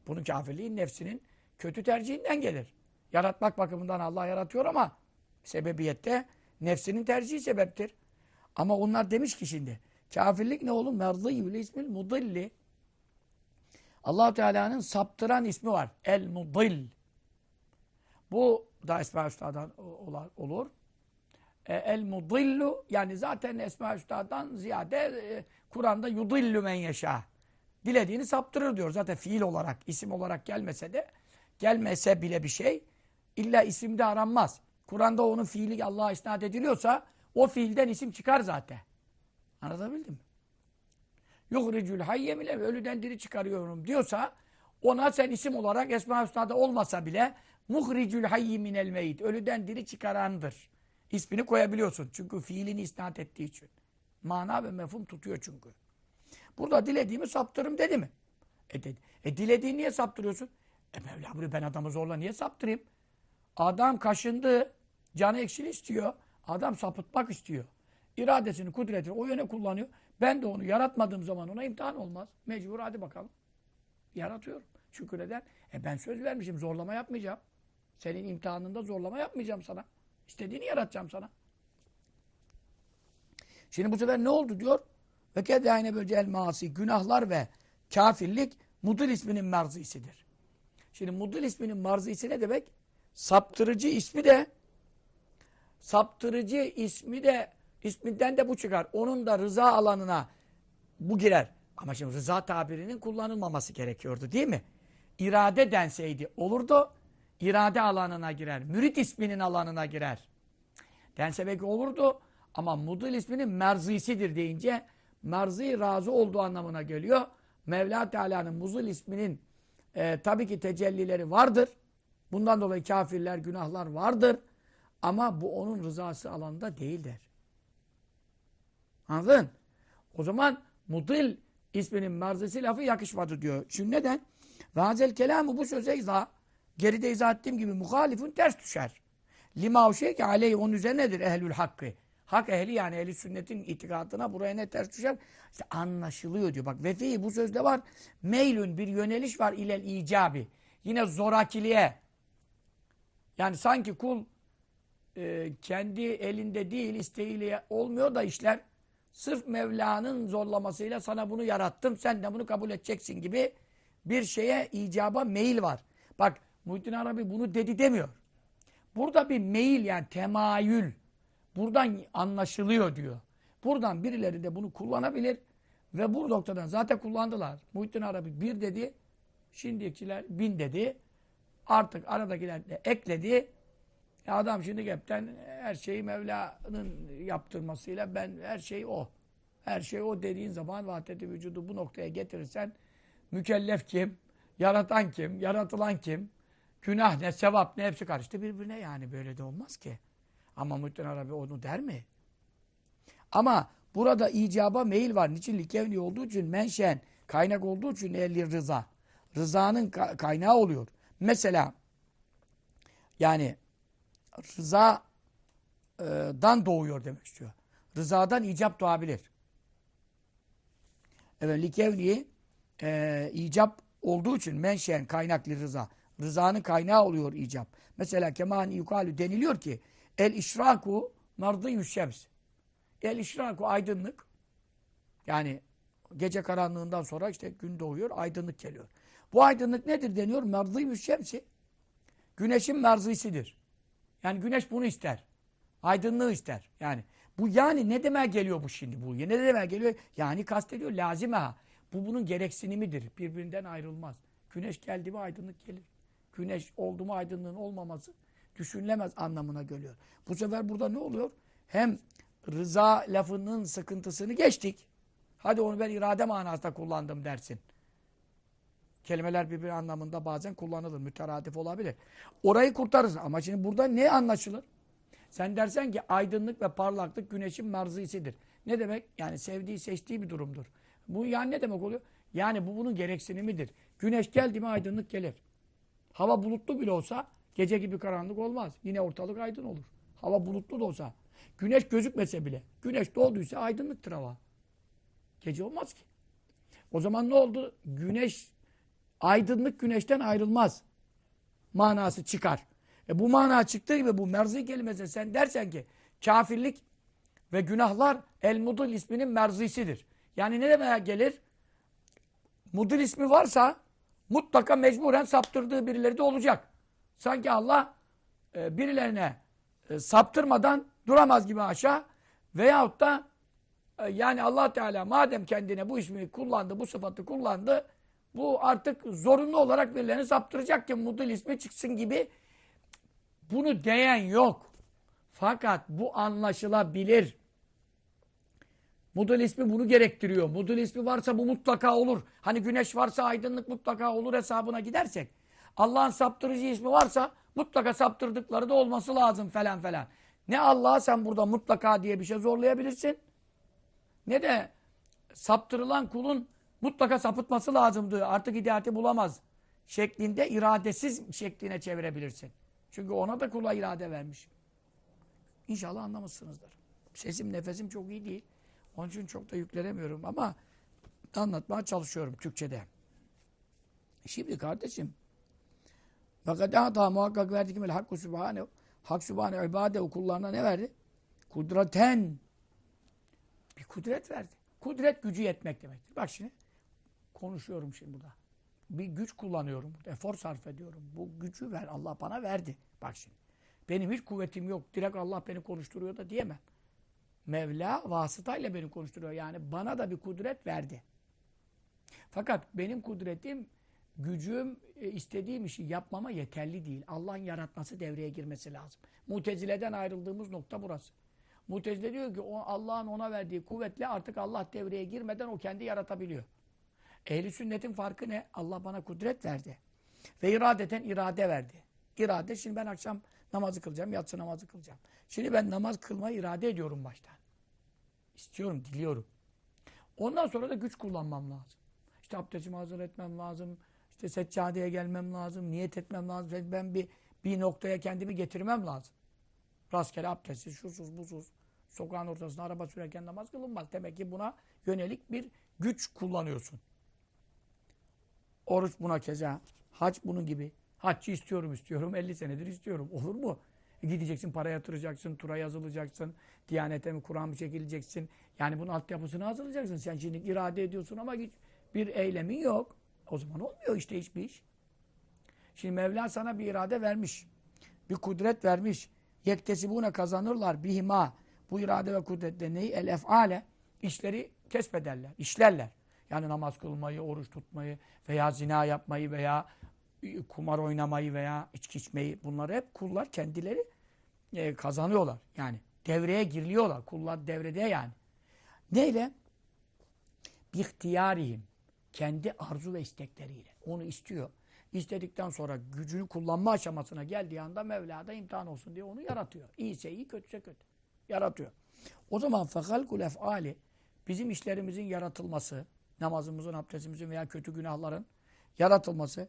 Bunun kafirliği nefsinin kötü tercihinden gelir. Yaratmak bakımından Allah yaratıyor ama sebebiyette nefsinin tercihi sebeptir. Ama onlar demiş ki şimdi kafirlik ne oğlum? Merdîyül ismil mudilli. allah Teala'nın saptıran ismi var. El mudil. Bu da Esma Üstad'dan olur. E, el mudillu yani zaten Esma Üstad'dan ziyade e, Kur'an'da yudillu men yaşa. Dilediğini saptırır diyor. Zaten fiil olarak, isim olarak gelmese de gelmese bile bir şey illa isimde aranmaz. Kur'an'da onun fiili Allah'a isnat ediliyorsa o fiilden isim çıkar zaten. Anlatabildim mi? Yuhricül hayye bile ölüden diri çıkarıyorum diyorsa ona sen isim olarak Esma Hüsna'da olmasa bile muhricül hayyi minel meyit ölüden diri çıkarandır. İsmini koyabiliyorsun. Çünkü fiilini isnat ettiği için. Mana ve mefhum tutuyor çünkü. Burada dilediğimi saptırırım dedi mi? E dedi. E dilediğini niye saptırıyorsun? E Mevla bunu ben adamı zorla niye saptırayım? Adam kaşındı. Canı ekşili istiyor. Adam sapıtmak istiyor. İradesini, kudretini o yöne kullanıyor. Ben de onu yaratmadığım zaman ona imtihan olmaz. Mecbur hadi bakalım. Yaratıyorum. Şükür eder. E ben söz vermişim. Zorlama yapmayacağım. Senin imtihanında zorlama yapmayacağım sana. İstediğini yaratacağım sana. Şimdi bu sefer ne oldu diyor? Ve kedâine böcel masi günahlar ve kafirlik mudil isminin marzisidir. Şimdi mudil isminin marzisi ne demek? Saptırıcı ismi de saptırıcı ismi de isminden de bu çıkar. Onun da rıza alanına bu girer. Ama şimdi rıza tabirinin kullanılmaması gerekiyordu değil mi? İrade denseydi olurdu. İrade alanına girer. Mürit isminin alanına girer. Dense belki olurdu. Ama mudil isminin merzisidir deyince merzi razı olduğu anlamına geliyor. Mevla Teala'nın muzil isminin e, tabii ki tecellileri vardır. Bundan dolayı kafirler, günahlar vardır. Ama bu onun rızası alanında değildir. Anladın? O zaman mudil isminin merzisi lafı yakışmadı diyor. Şimdi neden? Ve hazel kelamı bu söze izah, geride izah ettiğim gibi muhalifun ters düşer. Lima o şey ki aleyhi onun üzerinedir ehlül hakkı. Hak ehli yani ehli sünnetin itikadına buraya ne ters düşer? İşte anlaşılıyor diyor. Bak vefihi bu sözde var. Meylün bir yöneliş var ilel icabi. Yine zorakiliğe. Yani sanki kul e, kendi elinde değil isteğiyle olmuyor da işler sırf Mevla'nın zorlamasıyla sana bunu yarattım sen de bunu kabul edeceksin gibi bir şeye icaba meyil var. Bak Muhittin Arabi bunu dedi demiyor. Burada bir meyil yani temayül buradan anlaşılıyor diyor. Buradan birileri de bunu kullanabilir ve bu noktadan zaten kullandılar. Muhittin Arabi bir dedi, şimdikiler bin dedi. Artık aradakiler de ekledi. Ya adam şimdi hepten her şeyi Mevla'nın yaptırmasıyla ben her şey o. Her şey o dediğin zaman vahdeti vücudu bu noktaya getirirsen mükellef kim? Yaratan kim? Yaratılan kim? Günah ne? Sevap ne? Hepsi karıştı birbirine yani. Böyle de olmaz ki. Ama Muhittin Arabi onu der mi? Ama burada icaba meyil var. Niçin? Likevni olduğu için menşen, kaynak olduğu için ehli rıza. Rızanın kaynağı oluyor. Mesela yani rızadan doğuyor demek istiyor. Rızadan icap doğabilir. Evet, likevni e, icap olduğu için menşen kaynaklı rıza. Rızanın kaynağı oluyor icap. Mesela kemani yukalü deniliyor ki el işraku mardı şems. El işraku aydınlık. Yani gece karanlığından sonra işte gün doğuyor, aydınlık geliyor. Bu aydınlık nedir deniyor? Mardı şemsi. Güneşin merzisidir. Yani güneş bunu ister. Aydınlığı ister. Yani bu yani ne demeye geliyor bu şimdi bu? Ne demeye geliyor? Yani kastediyor lazime ha. Bu bunun gereksinimidir. Birbirinden ayrılmaz. Güneş geldi mi aydınlık gelir. Güneş oldu mu aydınlığın olmaması düşünülemez anlamına geliyor. Bu sefer burada ne oluyor? Hem rıza lafının sıkıntısını geçtik. Hadi onu ben irade manasında kullandım dersin. Kelimeler birbiri anlamında bazen kullanılır. Müteradif olabilir. Orayı kurtarırız. Ama şimdi burada ne anlaşılır? Sen dersen ki aydınlık ve parlaklık güneşin merzisidir. Ne demek? Yani sevdiği, seçtiği bir durumdur. Bu yani ne demek oluyor? Yani bu bunun gereksinimidir. Güneş geldi mi aydınlık gelir. Hava bulutlu bile olsa gece gibi karanlık olmaz. Yine ortalık aydın olur. Hava bulutlu da olsa. Güneş gözükmese bile. Güneş doğduysa aydınlıktır hava. Gece olmaz ki. O zaman ne oldu? Güneş, aydınlık güneşten ayrılmaz. Manası çıkar. E bu mana çıktığı gibi bu merzi kelimesi sen dersen ki kafirlik ve günahlar el mudul isminin merzisidir. Yani ne demeye gelir? Mudul ismi varsa mutlaka mecburen saptırdığı birileri de olacak. Sanki Allah e, birilerine e, saptırmadan duramaz gibi aşağı veyahut da e, yani allah Teala madem kendine bu ismi kullandı, bu sıfatı kullandı bu artık zorunlu olarak birilerini saptıracak ki mudul ismi çıksın gibi bunu diyen yok. Fakat bu anlaşılabilir. Mudul ismi bunu gerektiriyor. Mudul ismi varsa bu mutlaka olur. Hani güneş varsa aydınlık mutlaka olur hesabına gidersek. Allah'ın saptırıcı ismi varsa mutlaka saptırdıkları da olması lazım falan falan. Ne Allah'a sen burada mutlaka diye bir şey zorlayabilirsin. Ne de saptırılan kulun mutlaka sapıtması lazımdı. Artık hidayeti bulamaz. Şeklinde iradesiz şekline çevirebilirsin. Çünkü ona da kula irade vermiş. İnşallah anlamışsınızdır. Sesim, nefesim çok iyi değil. Onun için çok da yüklenemiyorum ama anlatmaya çalışıyorum Türkçe'de. Şimdi kardeşim fakat daha muhakkak verdi ki Hakkı Sübhane Hak Sübhane ibade kullarına ne verdi? Kudreten bir kudret verdi. Kudret gücü yetmek demektir. Bak şimdi konuşuyorum şimdi burada. Bir güç kullanıyorum. Efor sarf ediyorum. Bu gücü ver. Allah bana verdi. Bak şimdi. Benim hiç kuvvetim yok. Direkt Allah beni konuşturuyor da diyemem. Mevla vasıtayla beni konuşturuyor. Yani bana da bir kudret verdi. Fakat benim kudretim, gücüm e, istediğim işi yapmama yeterli değil. Allah'ın yaratması devreye girmesi lazım. Mutezile'den ayrıldığımız nokta burası. Mutezile diyor ki Allah'ın ona verdiği kuvvetle artık Allah devreye girmeden o kendi yaratabiliyor. Ehli sünnetin farkı ne? Allah bana kudret verdi. Ve iradeten irade verdi. İrade, şimdi ben akşam namazı kılacağım, yatsı namazı kılacağım. Şimdi ben namaz kılmayı irade ediyorum baştan. İstiyorum, diliyorum. Ondan sonra da güç kullanmam lazım. İşte abdestimi hazır etmem lazım. İşte seccadeye gelmem lazım. Niyet etmem lazım. Ben bir, bir noktaya kendimi getirmem lazım. Rastgele abdestsiz, şusuz, busuz. Sokağın ortasında araba sürerken namaz kılınmaz. Demek ki buna yönelik bir güç kullanıyorsun. Oruç buna keza. Hac bunun gibi. Haccı istiyorum istiyorum. 50 senedir istiyorum. Olur mu? E gideceksin, para yatıracaksın, tura yazılacaksın. Diyanete mi, Kur'an mı çekileceksin? Yani bunun altyapısını hazırlayacaksın. Sen şimdi irade ediyorsun ama hiç bir eylemin yok. O zaman olmuyor işte hiçbir iş. Şimdi Mevla sana bir irade vermiş. Bir kudret vermiş. Yektesibune kazanırlar bihima. Bu irade ve kudretle neyi? El ef'ale. işleri kesbederler, işlerler. Yani namaz kılmayı, oruç tutmayı veya zina yapmayı veya kumar oynamayı veya içki içmeyi bunları hep kullar kendileri e, kazanıyorlar. Yani devreye giriliyorlar. Kullar devrede yani. Neyle? Bihtiyarihim. Kendi arzu ve istekleriyle. Onu istiyor. İstedikten sonra gücünü kullanma aşamasına geldiği anda Mevla da imtihan olsun diye onu yaratıyor. İyiyse iyi, kötüse kötü. Yaratıyor. O zaman fehalkul ef'ali bizim işlerimizin yaratılması, namazımızın, abdestimizin veya kötü günahların yaratılması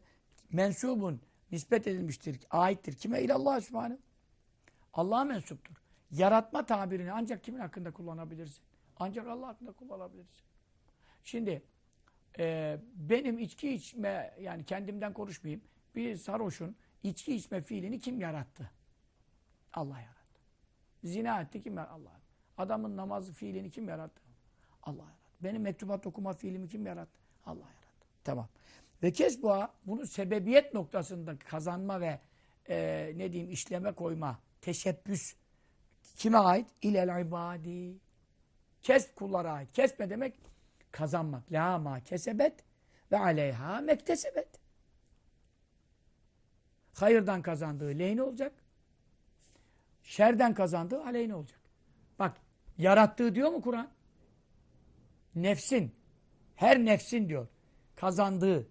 mensubun nispet edilmiştir, aittir. Kime? İlallah Sübhanehu. Allah'a mensuptur. Yaratma tabirini ancak kimin hakkında kullanabilirsin? Ancak Allah hakkında kullanabilirsin. Şimdi e, benim içki içme, yani kendimden konuşmayayım, Bir sarhoşun içki içme fiilini kim yarattı? Allah yarattı. Zina etti kim yarattı? Allah. Adamın namaz fiilini kim yarattı? Allah yarattı. Benim mektubat okuma fiilimi kim yarattı? Allah yarattı. Tamam. Ve kesbua bunu sebebiyet noktasında kazanma ve e, ne diyeyim işleme koyma, teşebbüs kime ait? İlel ibadi. Kesb kullara ait. Kesme demek kazanmak. La ma kesebet ve aleyha mektesebet. Hayırdan kazandığı lehine olacak. Şerden kazandığı aleyhine olacak. Bak yarattığı diyor mu Kur'an? Nefsin. Her nefsin diyor. Kazandığı.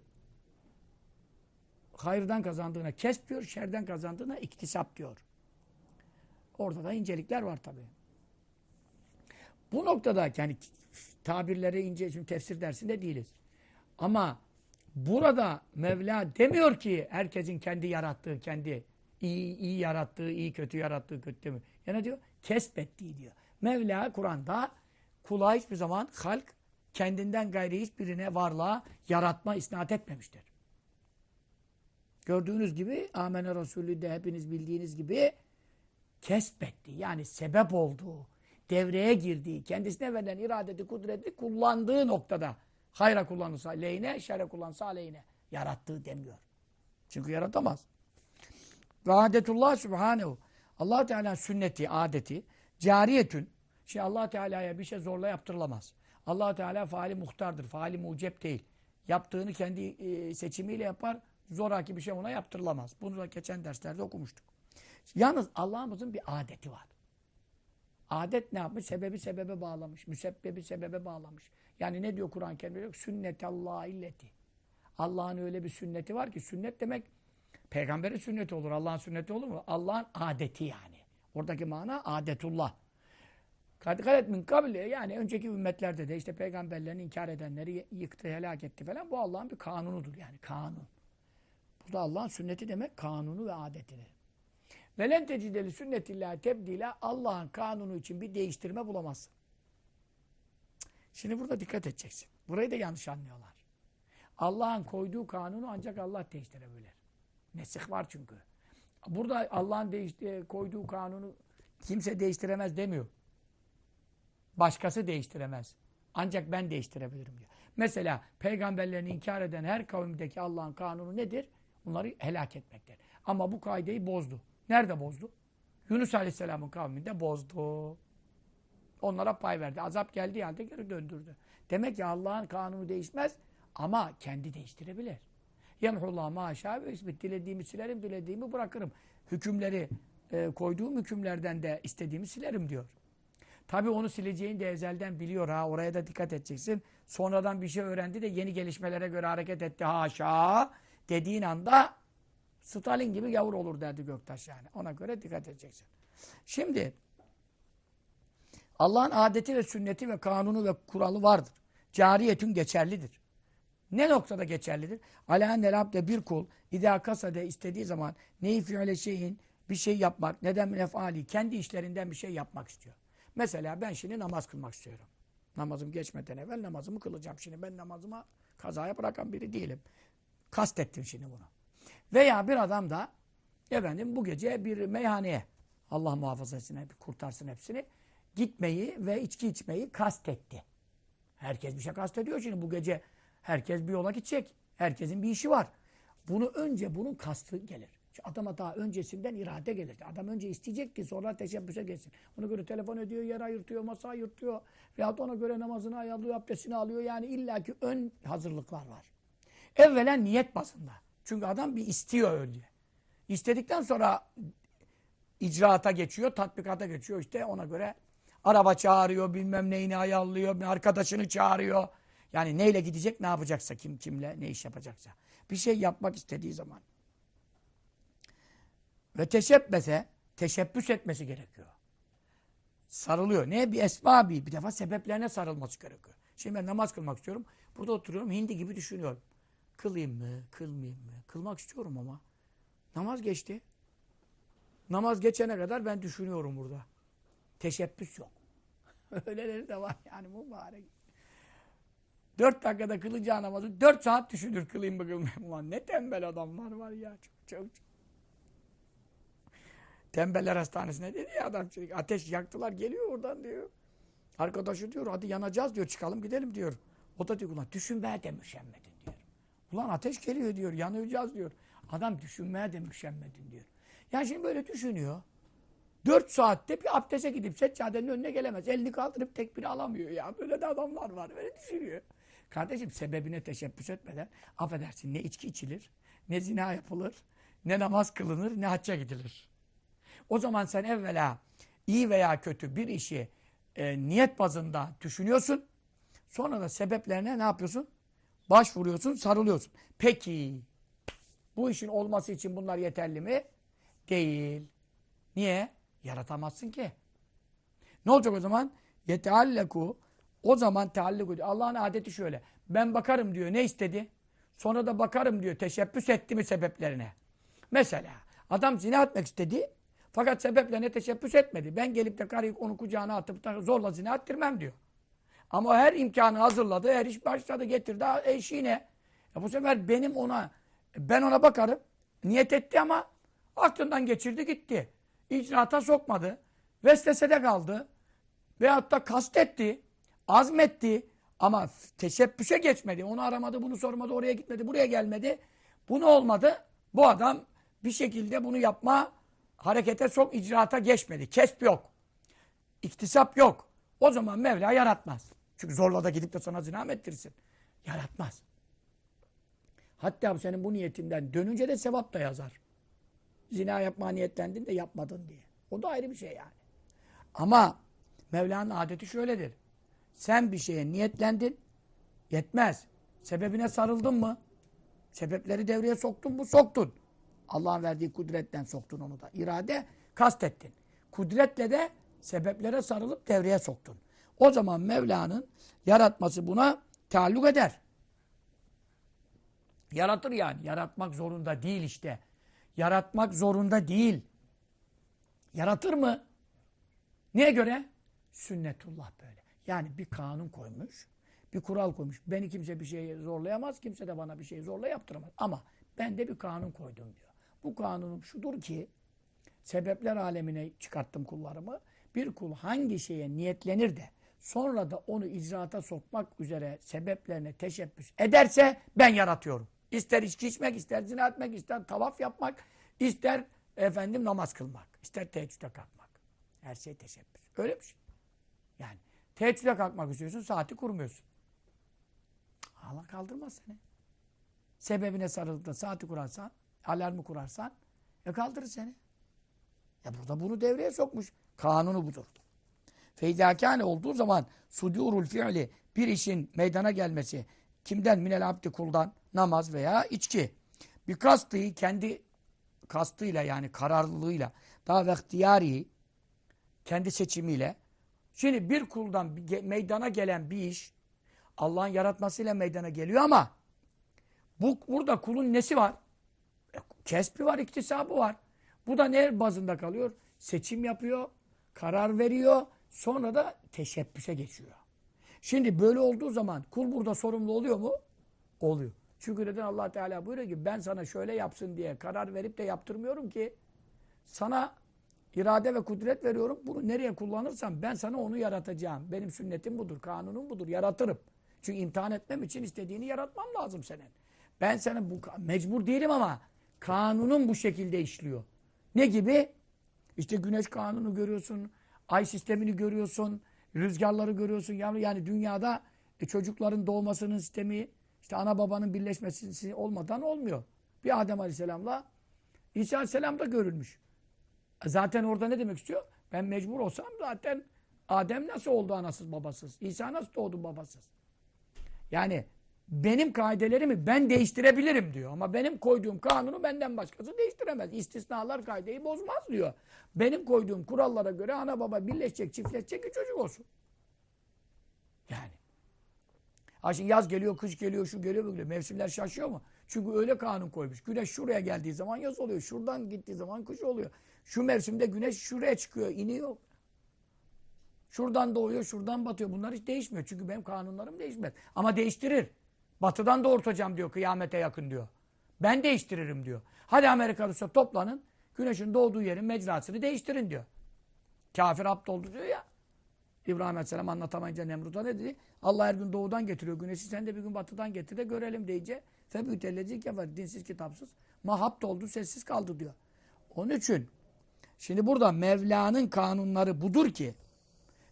Hayırdan kazandığına kesp diyor. Şerden kazandığına iktisap diyor. Orada da incelikler var tabii. Bu noktada yani tabirleri ince, şimdi tefsir dersinde değiliz. Ama burada Mevla demiyor ki herkesin kendi yarattığı, kendi iyi, iyi yarattığı, iyi kötü yarattığı kötü demiyor. Yani diyor kesbettiği diyor. Mevla Kur'an'da kula hiçbir zaman halk kendinden gayri hiçbirine varlığa yaratma isnat etmemiştir. Gördüğünüz gibi Amene Resulü de hepiniz bildiğiniz gibi kesbetti. Yani sebep olduğu, devreye girdiği, kendisine verilen iradeti, kudreti kullandığı noktada hayra kullanırsa lehine, şerre kullanırsa aleyhine yarattığı demiyor. Çünkü yaratamaz. Ve adetullah subhanehu allah Teala sünneti, adeti cariyetün. Şimdi allah Teala'ya bir şey zorla yaptırılamaz. allah Teala faali muhtardır. Faali mucep değil. Yaptığını kendi e, seçimiyle yapar. Zoraki bir şey ona yaptırılamaz. Bunu da geçen derslerde okumuştuk. Yalnız Allah'ımızın bir adeti var. Adet ne yapmış? Sebebi sebebe bağlamış. Müsebbebi sebebe bağlamış. Yani ne diyor Kur'an-ı Kerim'de? Sünnetallah illeti. Allah'ın öyle bir sünneti var ki sünnet demek peygamberin sünneti olur. Allah'ın sünneti olur mu? Allah'ın adeti yani. Oradaki mana adetullah. Kadikalet min kabli yani önceki ümmetlerde de işte peygamberlerini inkar edenleri yıktı, helak etti falan. Bu Allah'ın bir kanunudur yani kanun. Bu da Allah'ın sünneti demek kanunu ve adetini. Velen tecideli sünnetillahi tebdila Allah'ın kanunu için bir değiştirme bulamazsın. Şimdi burada dikkat edeceksin. Burayı da yanlış anlıyorlar. Allah'ın koyduğu kanunu ancak Allah değiştirebilir. Nesih var çünkü. Burada Allah'ın koyduğu kanunu kimse değiştiremez demiyor. Başkası değiştiremez. Ancak ben değiştirebilirim diyor. Mesela peygamberlerini inkar eden her kavimdeki Allah'ın kanunu nedir? Bunları helak etmektir. Ama bu kaideyi bozdu. Nerede bozdu? Yunus Aleyhisselam'ın kavminde bozdu. Onlara pay verdi. Azap geldiği halde geri döndürdü. Demek ki Allah'ın kanunu değişmez ama kendi değiştirebilir. Yemhullah maşa ve isbit. Dilediğimi silerim, dilediğimi bırakırım. Hükümleri, e, koyduğum hükümlerden de istediğimi silerim diyor. Tabi onu sileceğini de ezelden biliyor ha. Oraya da dikkat edeceksin. Sonradan bir şey öğrendi de yeni gelişmelere göre hareket etti. Haşa dediğin anda Stalin gibi gavur olur derdi Göktaş yani. Ona göre dikkat edeceksin. Şimdi Allah'ın adeti ve sünneti ve kanunu ve kuralı vardır. Cariyetün geçerlidir. Ne noktada geçerlidir? Alâ abde bir kul idâ kasade istediği zaman neyi fiile şeyin bir şey yapmak, neden nefali kendi işlerinden bir şey yapmak istiyor. Mesela ben şimdi namaz kılmak istiyorum. Namazım geçmeden evvel namazımı kılacağım. Şimdi ben namazıma kazaya bırakan biri değilim. Kastettim şimdi bunu. Veya bir adam da efendim bu gece bir meyhaneye Allah muhafaza etsin, kurtarsın hepsini gitmeyi ve içki içmeyi kastetti. Herkes bir şey kastediyor şimdi bu gece herkes bir yola gidecek. Herkesin bir işi var. Bunu önce bunun kastı gelir. Adama daha öncesinden irade gelir. Adam önce isteyecek ki sonra teşebbüse geçsin. Ona göre telefon ediyor, yer ayırtıyor, masa ayırtıyor. Veyahut ona göre namazını ayarlıyor, abdestini alıyor. Yani illaki ön hazırlıklar var. Evvelen niyet basında. Çünkü adam bir istiyor önce. İstedikten sonra icraata geçiyor, tatbikata geçiyor. İşte ona göre araba çağırıyor, bilmem neyini ayarlıyor, bir arkadaşını çağırıyor. Yani neyle gidecek, ne yapacaksa, kim kimle ne iş yapacaksa. Bir şey yapmak istediği zaman. Ve teşebbese, teşebbüs etmesi gerekiyor. Sarılıyor. Ne? Bir esbabi. Bir defa sebeplerine sarılması gerekiyor. Şimdi ben namaz kılmak istiyorum. Burada oturuyorum, hindi gibi düşünüyorum. Kılayım mı, kılmayayım mı? Kılmak istiyorum ama. Namaz geçti. Namaz geçene kadar ben düşünüyorum burada. Teşebbüs yok. Öyleleri de var yani mübarek. Dört dakikada kılacağı namazı dört saat düşünür kılayım mı kılmayayım. Ulan ne tembel adamlar var ya. Çok, çok, çok. Tembeller hastanesine dedi ya adam. Ateş yaktılar geliyor oradan diyor. Arkadaşı diyor hadi yanacağız diyor çıkalım gidelim diyor. O da diyor ulan düşünmeye de müşemmedin. Ulan ateş geliyor diyor yanacağız diyor. Adam düşünmeye de müşemmedin diyor. Yani şimdi böyle düşünüyor. Dört saatte bir abdese gidip seccadenin önüne gelemez. Elini kaldırıp tekbiri alamıyor ya. Böyle de adamlar var. Böyle düşünüyor. Kardeşim sebebine teşebbüs etmeden affedersin ne içki içilir, ne zina yapılır, ne namaz kılınır, ne hacca gidilir. O zaman sen evvela iyi veya kötü bir işi e, niyet bazında düşünüyorsun. Sonra da sebeplerine ne yapıyorsun? Başvuruyorsun, sarılıyorsun. Peki bu işin olması için bunlar yeterli mi? Değil. Niye? Yaratamazsın ki. Ne olacak o zaman? Yetealleku o zaman teallik ediyor. Allah'ın adeti şöyle. Ben bakarım diyor. Ne istedi? Sonra da bakarım diyor. Teşebbüs etti mi sebeplerine? Mesela adam zina etmek istedi. Fakat sebeplerine teşebbüs etmedi. Ben gelip de karıyı onu kucağına atıp da zorla zina ettirmem diyor. Ama her imkanı hazırladı. Her iş başladı getirdi eşiğine. E bu sefer benim ona ben ona bakarım. Niyet etti ama aklından geçirdi gitti. İcraata sokmadı. Vesvesede kaldı. Veyahut da kastetti. Azmetti. Ama teşebbüse geçmedi. Onu aramadı, bunu sormadı, oraya gitmedi, buraya gelmedi. Bu ne olmadı? Bu adam bir şekilde bunu yapma harekete sok, icraata geçmedi. Kesp yok. İktisap yok. O zaman Mevla yaratmaz. Çünkü zorla da gidip de sana zina mı ettirsin? Yaratmaz. Hatta senin bu niyetinden dönünce de sevap da yazar. Zina yapma niyetlendin de yapmadın diye. O da ayrı bir şey yani. Ama Mevla'nın adeti şöyledir. Sen bir şeye niyetlendin, yetmez. Sebebine sarıldın mı? Sebepleri devreye soktun mu? Soktun. Allah'ın verdiği kudretten soktun onu da. İrade kastettin. Kudretle de sebeplere sarılıp devreye soktun. O zaman Mevla'nın yaratması buna taalluk eder. Yaratır yani. Yaratmak zorunda değil işte. Yaratmak zorunda değil. Yaratır mı? Neye göre? Sünnetullah böyle. Yani bir kanun koymuş, bir kural koymuş. Beni kimse bir şeye zorlayamaz, kimse de bana bir şey zorla yaptıramaz. Ama ben de bir kanun koydum diyor. Bu kanunum şudur ki, sebepler alemine çıkarttım kullarımı. Bir kul hangi şeye niyetlenir de sonra da onu icraata sokmak üzere sebeplerine teşebbüs ederse ben yaratıyorum. İster içki içmek, ister zina etmek, ister tavaf yapmak, ister efendim namaz kılmak, ister teheccüde kalkmak. Her şey teşebbüs. Öyle bir şey. Yani teheccüde kalkmak istiyorsun, saati kurmuyorsun. Allah kaldırmaz seni. Sebebine sarılıp da saati kurarsan, alarmı kurarsan, e kaldırır seni. Ya burada bunu devreye sokmuş. Kanunu budur. Feydâkâne olduğu zaman sudûrul fi'li bir işin meydana gelmesi kimden? Minel abdi kuldan namaz veya içki. Bir kastı kendi kastıyla yani kararlılığıyla daha ve kendi seçimiyle şimdi bir kuldan meydana gelen bir iş Allah'ın yaratmasıyla meydana geliyor ama bu burada kulun nesi var? E, kesbi var, iktisabı var. Bu da ne bazında kalıyor? Seçim yapıyor, karar veriyor, sonra da teşebbüse geçiyor. Şimdi böyle olduğu zaman kul burada sorumlu oluyor mu? Oluyor. Çünkü neden allah Teala buyuruyor ki ben sana şöyle yapsın diye karar verip de yaptırmıyorum ki sana irade ve kudret veriyorum. Bunu nereye kullanırsam ben sana onu yaratacağım. Benim sünnetim budur, kanunum budur. Yaratırım. Çünkü imtihan etmem için istediğini yaratmam lazım senin. Ben sana bu mecbur değilim ama kanunun bu şekilde işliyor. Ne gibi? İşte güneş kanunu görüyorsun, ay sistemini görüyorsun, rüzgarları görüyorsun. Yani, yani dünyada e, çocukların doğmasının sistemi, işte ana babanın birleşmesi olmadan olmuyor. Bir Adem Aleyhisselam'la İsa Aleyhisselam da görülmüş. Zaten orada ne demek istiyor? Ben mecbur olsam zaten Adem nasıl oldu anasız babasız? İsa nasıl doğdu babasız? Yani benim kaidelerimi ben değiştirebilirim diyor. Ama benim koyduğum kanunu benden başkası değiştiremez. İstisnalar kaideyi bozmaz diyor. Benim koyduğum kurallara göre ana baba birleşecek, çiftleşecek bir çocuk olsun. Yani. Ha şimdi yaz geliyor, kış geliyor, şu geliyor, geliyor. Mevsimler şaşıyor mu? Çünkü öyle kanun koymuş. Güneş şuraya geldiği zaman yaz oluyor. Şuradan gittiği zaman kış oluyor. Şu mevsimde güneş şuraya çıkıyor, iniyor. Şuradan doğuyor, şuradan batıyor. Bunlar hiç değişmiyor. Çünkü benim kanunlarım değişmez. Ama değiştirir. Batıdan doğurtacağım diyor kıyamete yakın diyor. Ben değiştiririm diyor. Hadi Amerika toplanın. Güneşin doğduğu yerin mecrasını değiştirin diyor. Kafir abd oldu diyor ya. İbrahim Aleyhisselam anlatamayınca Nemrut'a ne dedi? Allah her gün doğudan getiriyor güneşi sen de bir gün batıdan getir de görelim deyince febütellezi kefer dinsiz kitapsız mahapt oldu sessiz kaldı diyor. Onun için şimdi burada Mevla'nın kanunları budur ki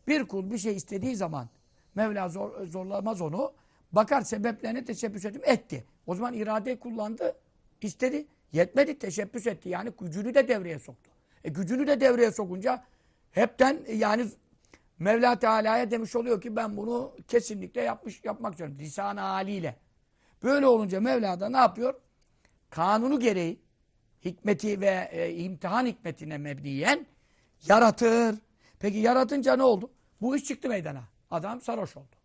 bir kul bir şey istediği zaman Mevla zor, zorlamaz onu. Bakar sebeplerine teşebbüs ettim, etti. O zaman iradeyi kullandı, istedi. Yetmedi, teşebbüs etti. Yani gücünü de devreye soktu. E gücünü de devreye sokunca hepten yani Mevla Teala'ya demiş oluyor ki ben bunu kesinlikle yapmış yapmak istiyorum. Lisan-ı haliyle. Böyle olunca Mevla da ne yapıyor? Kanunu gereği hikmeti ve e, imtihan hikmetine mebniyen yaratır. Peki yaratınca ne oldu? Bu iş çıktı meydana. Adam sarhoş oldu.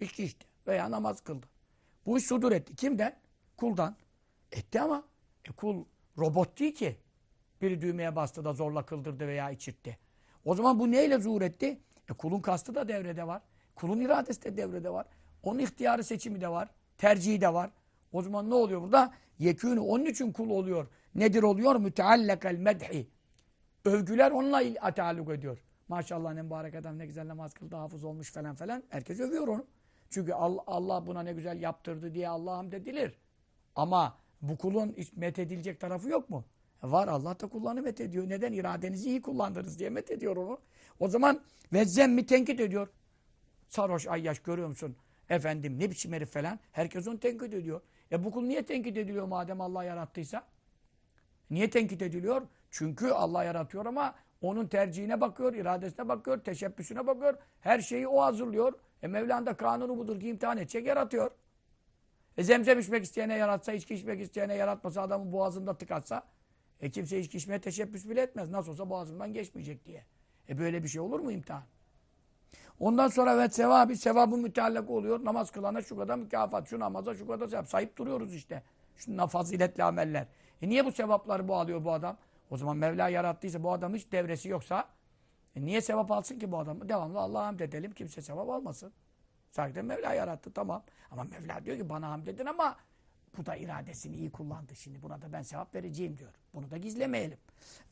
İçki içti veya namaz kıldı. Bu iş sudur etti. Kimden? Kuldan. Etti ama e, kul robot değil ki. Biri düğmeye bastı da zorla kıldırdı veya içirtti. O zaman bu neyle zuhur etti? E, kulun kastı da devrede var. Kulun iradesi de devrede var. Onun ihtiyarı seçimi de var. Tercihi de var. O zaman ne oluyor burada? Yekûnü onun için kul oluyor. Nedir oluyor? Müteallekal medhi. Övgüler onunla taalluk ediyor. Maşallah ne mübarek adam ne güzel namaz kıldı, hafız olmuş falan falan. Herkes övüyor onu. Çünkü Allah buna ne güzel yaptırdı diye Allah'a hamd edilir. Ama bu kulun hiç met edilecek tarafı yok mu? E var Allah da kullanı met ediyor. Neden? İradenizi iyi kullandınız diye met ediyor onu. O zaman ve zemmi tenkit ediyor. Sarhoş ayyaş görüyor musun? Efendim ne biçim herif falan. Herkes onu tenkit ediyor. E bu kul niye tenkit ediliyor madem Allah yarattıysa? Niye tenkit ediliyor? Çünkü Allah yaratıyor ama onun tercihine bakıyor, iradesine bakıyor, teşebbüsüne bakıyor. Her şeyi o hazırlıyor. E Mevla'nın da kanunu budur ki imtihan edecek, yaratıyor. E zemzem içmek isteyene yaratsa, içki içmek isteyene yaratmasa, adamın boğazında tıkatsa, e kimse içki içmeye teşebbüs bile etmez. Nasıl olsa boğazımdan geçmeyecek diye. E böyle bir şey olur mu imtihan? Ondan sonra ve sevabı, sevabı müteallak oluyor. Namaz kılana şu kadar mükafat, şu namaza şu kadar sevap. Sayıp duruyoruz işte. Şundan faziletli ameller. E niye bu sevapları bu alıyor bu adam? O zaman Mevla yarattıysa bu adam hiç devresi yoksa e niye sevap alsın ki bu adam? Devamlı Allah'a hamd edelim. Kimse sevap almasın. Sadece Mevla yarattı tamam. Ama Mevla diyor ki bana hamd edin ama bu da iradesini iyi kullandı. Şimdi buna da ben sevap vereceğim diyor. Bunu da gizlemeyelim.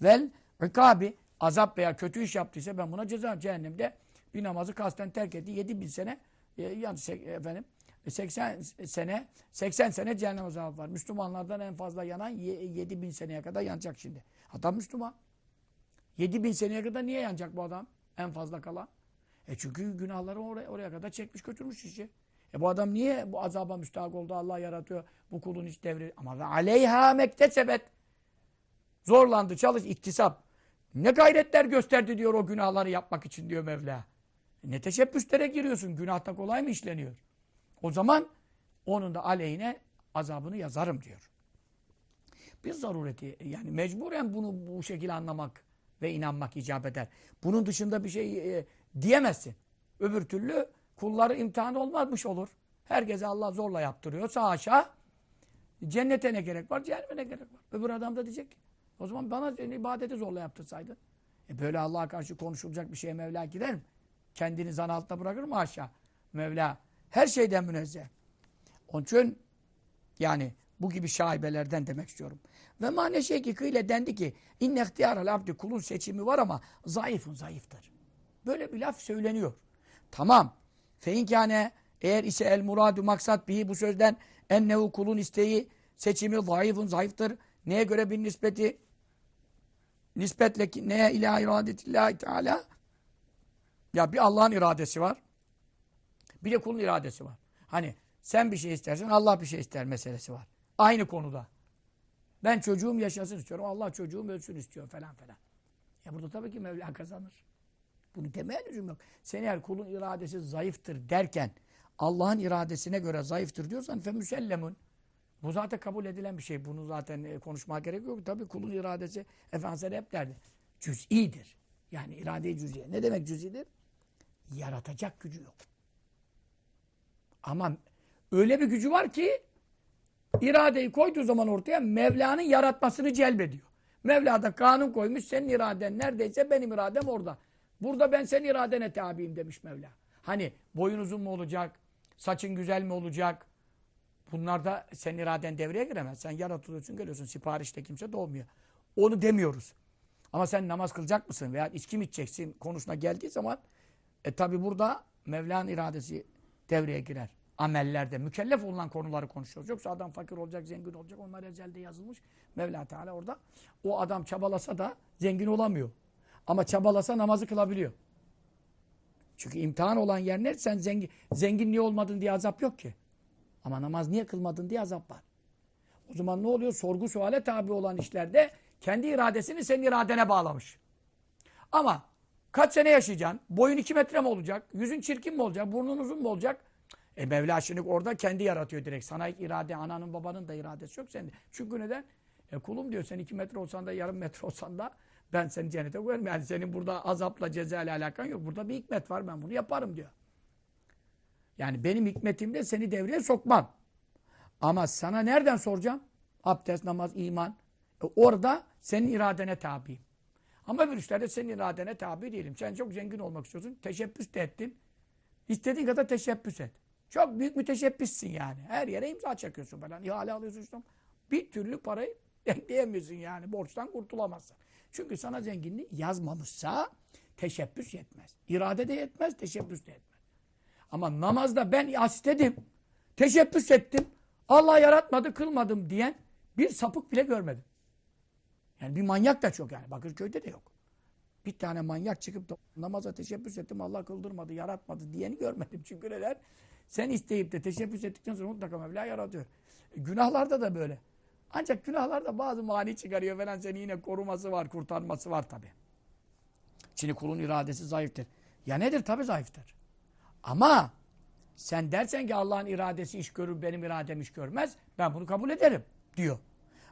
Vel ikabi azap veya kötü iş yaptıysa ben buna ceza cehennemde bir namazı kasten terk etti. 7 bin sene e, yani efendim 80 sene 80 sene cehennem azabı var. Müslümanlardan en fazla yanan 7 bin seneye kadar yanacak şimdi. Adam Müslüman. 7 bin seneye kadar niye yanacak bu adam? En fazla kalan. E çünkü günahları oraya, oraya kadar çekmiş götürmüş işi. E bu adam niye bu azaba müstahak oldu? Allah yaratıyor. Bu kulun hiç devri. Ama ve aleyha mektesebet. Zorlandı, çalış, iktisap. Ne gayretler gösterdi diyor o günahları yapmak için diyor Mevla. E ne teşebbüslere giriyorsun. Günahta kolay mı işleniyor? O zaman onun da aleyhine azabını yazarım diyor. Bir zarureti yani mecburen bunu bu şekilde anlamak ve inanmak icap eder. Bunun dışında bir şey e, diyemezsin. Öbür türlü kulları imtihan olmamış olur. Herkese Allah zorla yaptırıyorsa aşağı cennete ne gerek var, cehenneme ne gerek var. Öbür adam da diyecek o zaman bana ibadeti zorla yaptırsaydın. E böyle Allah'a karşı konuşulacak bir şeye Mevla gider mi? Kendini zan altında bırakır mı aşağı? Mevla her şeyden münezzeh. Onun için yani bu gibi şaibelerden demek istiyorum. Ve maneşe ki kıyle dendi ki inne ihtiyarel abdi kulun seçimi var ama zayıfın zayıftır. Böyle bir laf söyleniyor. Tamam. Feinkâne eğer ise el muradu maksat bihi bu sözden ennehu kulun isteği seçimi zayıfın zayıftır. Neye göre bir nispeti? Nispetle ki neye ila iradetillahi teala? Ya bir Allah'ın iradesi var. Bir de kulun iradesi var. Hani sen bir şey istersen Allah bir şey ister meselesi var. Aynı konuda. Ben çocuğum yaşasın istiyorum. Allah çocuğum ölsün istiyor falan falan. Ya burada tabii ki Mevla kazanır. Bunu demeye lüzum yok. Sen eğer kulun iradesi zayıftır derken Allah'ın iradesine göre zayıftır diyorsan fe müsellemun. Bu zaten kabul edilen bir şey. Bunu zaten e, konuşmaya gerek yok. Tabii kulun iradesi Efendimiz hep derdi. Cüz'idir. Yani irade-i cüz'iye. Ne demek cüz'idir? Yaratacak gücü yok. Ama öyle bir gücü var ki iradeyi koyduğu zaman ortaya Mevla'nın yaratmasını celbediyor. Mevla da kanun koymuş. Senin iraden neredeyse benim iradem orada. Burada ben senin iradene tabiyim demiş Mevla. Hani boyun uzun mu olacak? Saçın güzel mi olacak? Bunlarda senin iraden devreye giremez. Sen yaratılıyorsun, geliyorsun. Siparişte kimse doğmuyor. Onu demiyoruz. Ama sen namaz kılacak mısın veya içki mi içeceksin konusuna geldiği zaman e tabi burada Mevla'nın iradesi devreye girer. Amellerde mükellef olunan konuları konuşuyoruz. Yoksa adam fakir olacak, zengin olacak. Onlar ezelde yazılmış. Mevla Teala orada. O adam çabalasa da zengin olamıyor. Ama çabalasa namazı kılabiliyor. Çünkü imtihan olan yer ne? Sen zengin, zengin olmadın diye azap yok ki. Ama namaz niye kılmadın diye azap var. O zaman ne oluyor? Sorgu suale tabi olan işlerde kendi iradesini senin iradene bağlamış. Ama kaç sene yaşayacaksın? Boyun iki metre mi olacak? Yüzün çirkin mi olacak? Burnun uzun mu olacak? E Mevla şimdi orada kendi yaratıyor direkt. Sana irade, ananın babanın da iradesi yok sende. Çünkü neden? E kulum diyor sen iki metre olsan da yarım metre olsan da ben seni cennete koyarım. Yani senin burada azapla ceza ile alakan yok. Burada bir hikmet var ben bunu yaparım diyor. Yani benim hikmetimde seni devreye sokmam. Ama sana nereden soracağım? Abdest, namaz, iman. E orada senin iradene tabiyim. Ama bir işlerde senin iradene tabi değilim. Sen çok zengin olmak istiyorsun. Teşebbüs de ettin. İstediğin kadar teşebbüs et. Çok büyük müteşebbissin yani. Her yere imza çakıyorsun falan. İhale alıyorsun işte. Bir türlü parayı ekleyemiyorsun yani. Borçtan kurtulamazsın. Çünkü sana zenginliği yazmamışsa teşebbüs yetmez. İrade de yetmez, teşebbüs de yetmez. Ama namazda ben istedim, teşebbüs ettim, Allah yaratmadı, kılmadım diyen bir sapık bile görmedim. Yani bir manyak da çok yani. Bakırköy'de de yok. Bir tane manyak çıkıp da namaza teşebbüs ettim, Allah kıldırmadı, yaratmadı diyeni görmedim. Çünkü neden? Sen isteyip de teşebbüs ettikten sonra mutlaka Mevla yaratıyor. E, günahlarda da böyle. Ancak günahlarda bazı mani çıkarıyor falan seni yine koruması var, kurtarması var tabi. Şimdi kulun iradesi zayıftır. Ya nedir? Tabi zayıftır. Ama sen dersen ki Allah'ın iradesi iş görür, benim iradem iş görmez. Ben bunu kabul ederim diyor.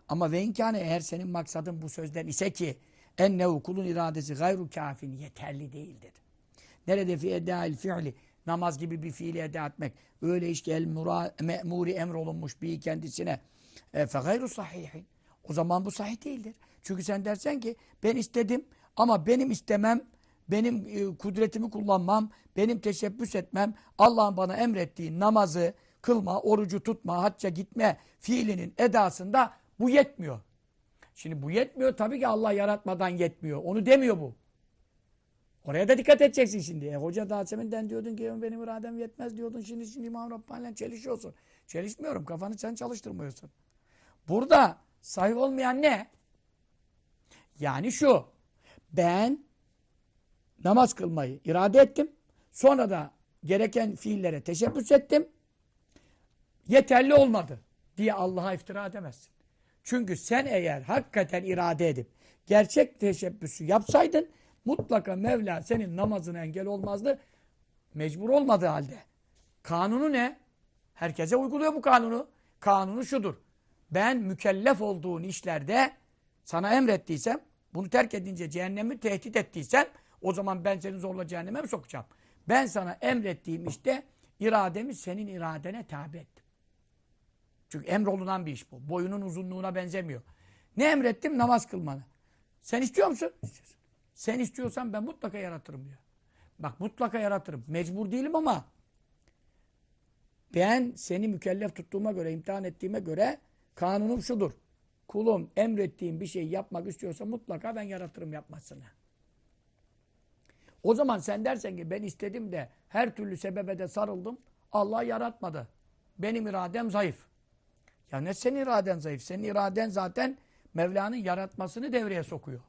Ama ve inkâne eğer senin maksadın bu sözden ise ki ennehu kulun iradesi gayru kafin yeterli değildir. Nerede fi edâil fi'li namaz gibi bir fiili eda etmek öyle işte el me'muri emrolunmuş bir kendisine e, fe gayru sahihin. O zaman bu sahih değildir. Çünkü sen dersen ki ben istedim ama benim istemem benim e, kudretimi kullanmam, benim teşebbüs etmem, Allah'ın bana emrettiği namazı kılma, orucu tutma, hacca gitme fiilinin edasında bu yetmiyor. Şimdi bu yetmiyor tabii ki Allah yaratmadan yetmiyor. Onu demiyor bu. Oraya da dikkat edeceksin şimdi. E, hoca daha seminden diyordun ki benim iradem yetmez diyordun. Şimdi şimdi İmam Rabbani'yle çelişiyorsun. Çelişmiyorum. Kafanı sen çalıştırmıyorsun. Burada sahih olmayan ne? Yani şu. Ben namaz kılmayı irade ettim. Sonra da gereken fiillere teşebbüs ettim. Yeterli olmadı diye Allah'a iftira edemezsin. Çünkü sen eğer hakikaten irade edip gerçek teşebbüsü yapsaydın mutlaka Mevla senin namazına engel olmazdı. Mecbur olmadığı halde. Kanunu ne? Herkese uyguluyor bu kanunu. Kanunu şudur. Ben mükellef olduğun işlerde sana emrettiysem, bunu terk edince cehennemi tehdit ettiysem o zaman ben seni zorla cehenneme mi sokacağım? Ben sana emrettiğim işte irademi senin iradene tabi ettim. Çünkü emrolunan bir iş bu. Boyunun uzunluğuna benzemiyor. Ne emrettim? Namaz kılmanı. Sen istiyor musun? İstiyorsun. Sen istiyorsan ben mutlaka yaratırım diyor. Bak mutlaka yaratırım. Mecbur değilim ama ben seni mükellef tuttuğuma göre, imtihan ettiğime göre kanunum şudur. Kulum emrettiğim bir şeyi yapmak istiyorsa mutlaka ben yaratırım yapmasını. O zaman sen dersen ki ben istedim de her türlü sebebe de sarıldım. Allah yaratmadı. Benim iradem zayıf. Ya ne senin iraden zayıf? Senin iraden zaten Mevla'nın yaratmasını devreye sokuyor.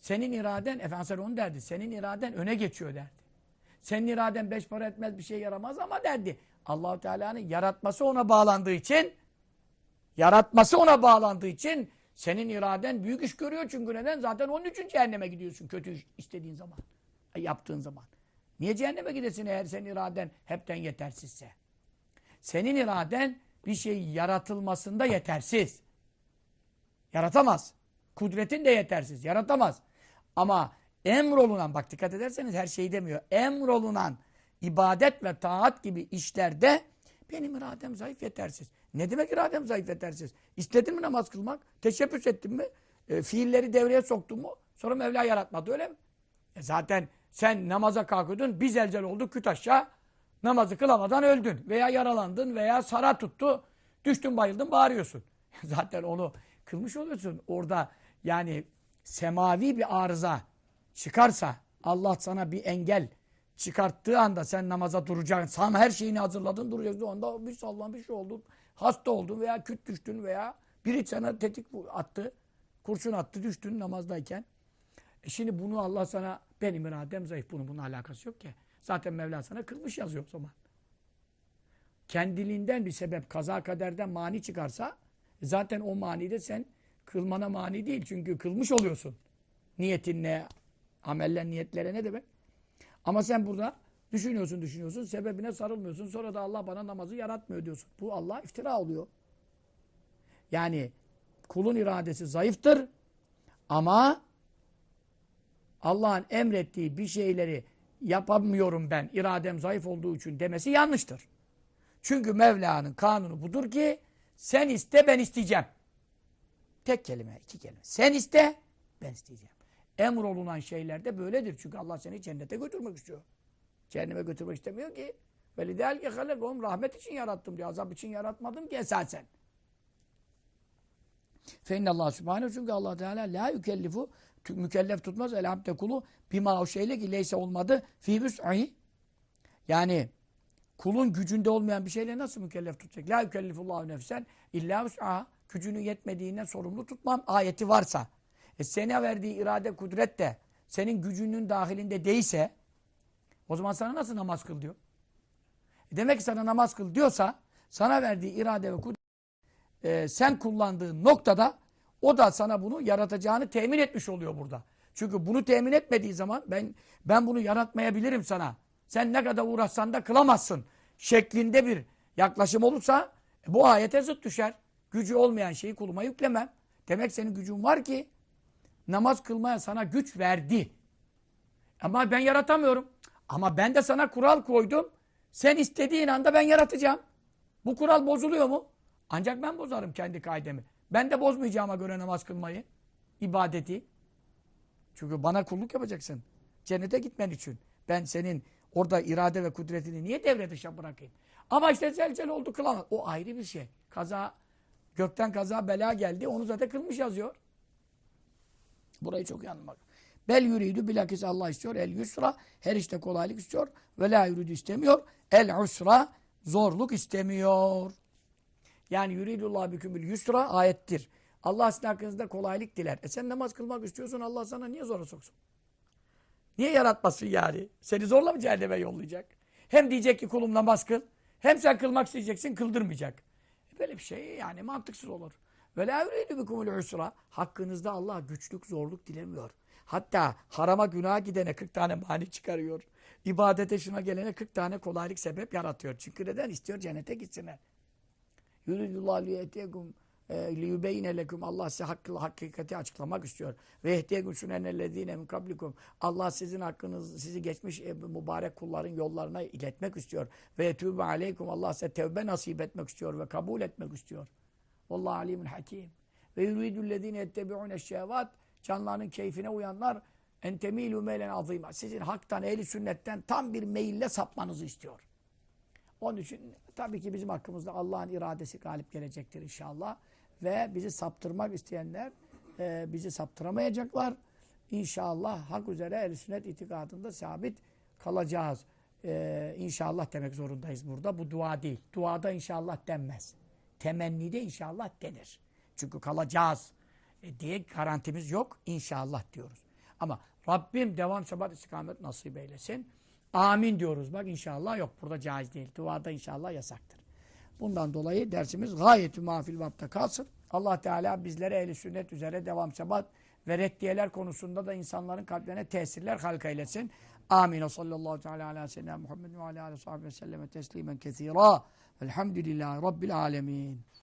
Senin iraden, Efendimiz onu derdi, senin iraden öne geçiyor derdi. Senin iraden beş para etmez bir şey yaramaz ama derdi. Allahu Teala'nın yaratması ona bağlandığı için yaratması ona bağlandığı için senin iraden büyük iş görüyor çünkü neden? Zaten onun için cehenneme gidiyorsun kötü iş istediğin zaman. Yaptığın zaman. Niye cehenneme gidesin eğer senin iraden hepten yetersizse? Senin iraden bir şey yaratılmasında yetersiz. Yaratamaz. Kudretin de yetersiz. Yaratamaz. Ama emrolunan, bak dikkat ederseniz her şeyi demiyor. Emrolunan ibadet ve taat gibi işlerde benim iradem zayıf yetersiz. Ne demek iradem zayıf yetersiz? İstedin mi namaz kılmak? Teşebbüs ettin mi? E, fiilleri devreye soktun mu? Sonra Mevla yaratmadı öyle mi? E zaten Sen namaza kalkıyordun, bir zelzel oldu, küt aşağı. Namazı kılamadan öldün. Veya yaralandın veya sara tuttu. Düştün bayıldın bağırıyorsun. Zaten onu kılmış oluyorsun. Orada yani semavi bir arıza çıkarsa Allah sana bir engel çıkarttığı anda sen namaza duracaksın. Sen her şeyini hazırladın duracaksın. O anda bir sallan bir şey oldu. Hasta oldun veya küt düştün veya biri sana tetik attı. Kurşun attı düştün namazdayken. E şimdi bunu Allah sana benim iradem zayıf. Bunun bunun alakası yok ki. Zaten Mevla sana kılmış yazıyor o zaman. Kendiliğinden bir sebep kaza kaderden mani çıkarsa zaten o mani de sen kılmana mani değil. Çünkü kılmış oluyorsun. Niyetinle, ameller niyetlere ne demek? Ama sen burada düşünüyorsun düşünüyorsun sebebine sarılmıyorsun. Sonra da Allah bana namazı yaratmıyor diyorsun. Bu Allah iftira oluyor. Yani kulun iradesi zayıftır ama Allah'ın emrettiği bir şeyleri yapamıyorum ben iradem zayıf olduğu için demesi yanlıştır. Çünkü Mevla'nın kanunu budur ki sen iste ben isteyeceğim. Tek kelime, iki kelime. Sen iste, ben isteyeceğim. Emrolunan şeyler de böyledir. Çünkü Allah seni cennete götürmek istiyor. Cehenneme götürmek istemiyor ki. Velidelke halekum rahmet için yarattım diyor. Azap için yaratmadım ki esasen. Fenne Allah Subhanahu çünkü Allah Teala la yükellifu mükellef tutmaz elhamde kulu bima o şeyle ki leyse olmadı fi büs'i yani kulun gücünde olmayan bir şeyle nasıl mükellef tutacak? La yükellifullahu nefsen illa büs'a gücünün yetmediğinden sorumlu tutmam ayeti varsa e sana verdiği irade kudret de senin gücünün dahilinde değilse o zaman sana nasıl namaz kıl diyor? E demek ki sana namaz kıl diyorsa sana verdiği irade ve kudret e, sen kullandığın noktada o da sana bunu yaratacağını temin etmiş oluyor burada. Çünkü bunu temin etmediği zaman ben ben bunu yaratmayabilirim sana. Sen ne kadar uğraşsan da kılamazsın. Şeklinde bir yaklaşım olursa e, bu ayete zıt düşer. Gücü olmayan şeyi kuluma yüklemem. Demek senin gücün var ki namaz kılmaya sana güç verdi. Ama ben yaratamıyorum. Ama ben de sana kural koydum. Sen istediğin anda ben yaratacağım. Bu kural bozuluyor mu? Ancak ben bozarım kendi kaidemi. Ben de bozmayacağıma göre namaz kılmayı, ibadeti. Çünkü bana kulluk yapacaksın. Cennete gitmen için. Ben senin orada irade ve kudretini niye devre dışı bırakayım? Ama işte zelzel oldu kılamaz. O ayrı bir şey. Kaza, gökten kaza bela geldi. Onu zaten kılmış yazıyor. Burayı çok iyi. Bel yürüydü bilakis Allah istiyor. El yusra her işte kolaylık istiyor. Ve la yürüdü istemiyor. El usra zorluk istemiyor. Yani yuridullah bükümül yusra ayettir. Allah sizin hakkınızda kolaylık diler. E sen namaz kılmak istiyorsun Allah sana niye zora soksun? Niye yaratmasın yani? Seni zorla mı cehenneme yollayacak? Hem diyecek ki kulum namaz kıl. Hem sen kılmak isteyeceksin kıldırmayacak. Böyle bir şey yani mantıksız olur. Ve la yuridu usra. Hakkınızda Allah güçlük, zorluk dilemiyor. Hatta harama günah gidene 40 tane mani çıkarıyor. İbadete şuna gelene 40 tane kolaylık sebep yaratıyor. Çünkü neden? istiyor cennete gitsinler. Yuridullah liyetiyekum liyubeyne lekum Allah size hakkı, hakikati açıklamak istiyor. Ve ehdiyekum şunennellezine min kablikum Allah sizin hakkınız sizi geçmiş e, mübarek kulların yollarına iletmek istiyor. Ve etûbe aleykum Allah size tevbe nasip etmek istiyor ve kabul etmek istiyor. Vallahu alimun hakim. Ve yuridüllezine ettebi'une şehvat canlarının keyfine uyanlar entemîlû meylen azîmâ. Sizin haktan, ehli sünnetten tam bir meyille sapmanızı istiyor. Onun için tabii ki bizim hakkımızda Allah'ın iradesi galip gelecektir inşallah. Ve bizi saptırmak isteyenler e, bizi saptıramayacaklar. İnşallah hak üzere el sünnet itikadında sabit kalacağız. E, inşallah demek zorundayız burada. Bu dua değil. Duada inşallah denmez. Temennide inşallah denir. Çünkü kalacağız e, diye garantimiz yok. İnşallah diyoruz. Ama Rabbim devam sebat istikamet nasip eylesin. Amin diyoruz. Bak inşallah yok. Burada caiz değil. Duada inşallah yasaktır. Bundan dolayı dersimiz gayet-i mafil vapta kalsın. Allah Teala bizlere ehli sünnet üzere devam sebat ve reddiyeler konusunda da insanların kalplerine tesirler halka eylesin. Amin. Sallallahu teala ala seyyidina Muhammed ve ala aleyhi ve selleme teslimen kesira. Velhamdülillahi Rabbil alemin.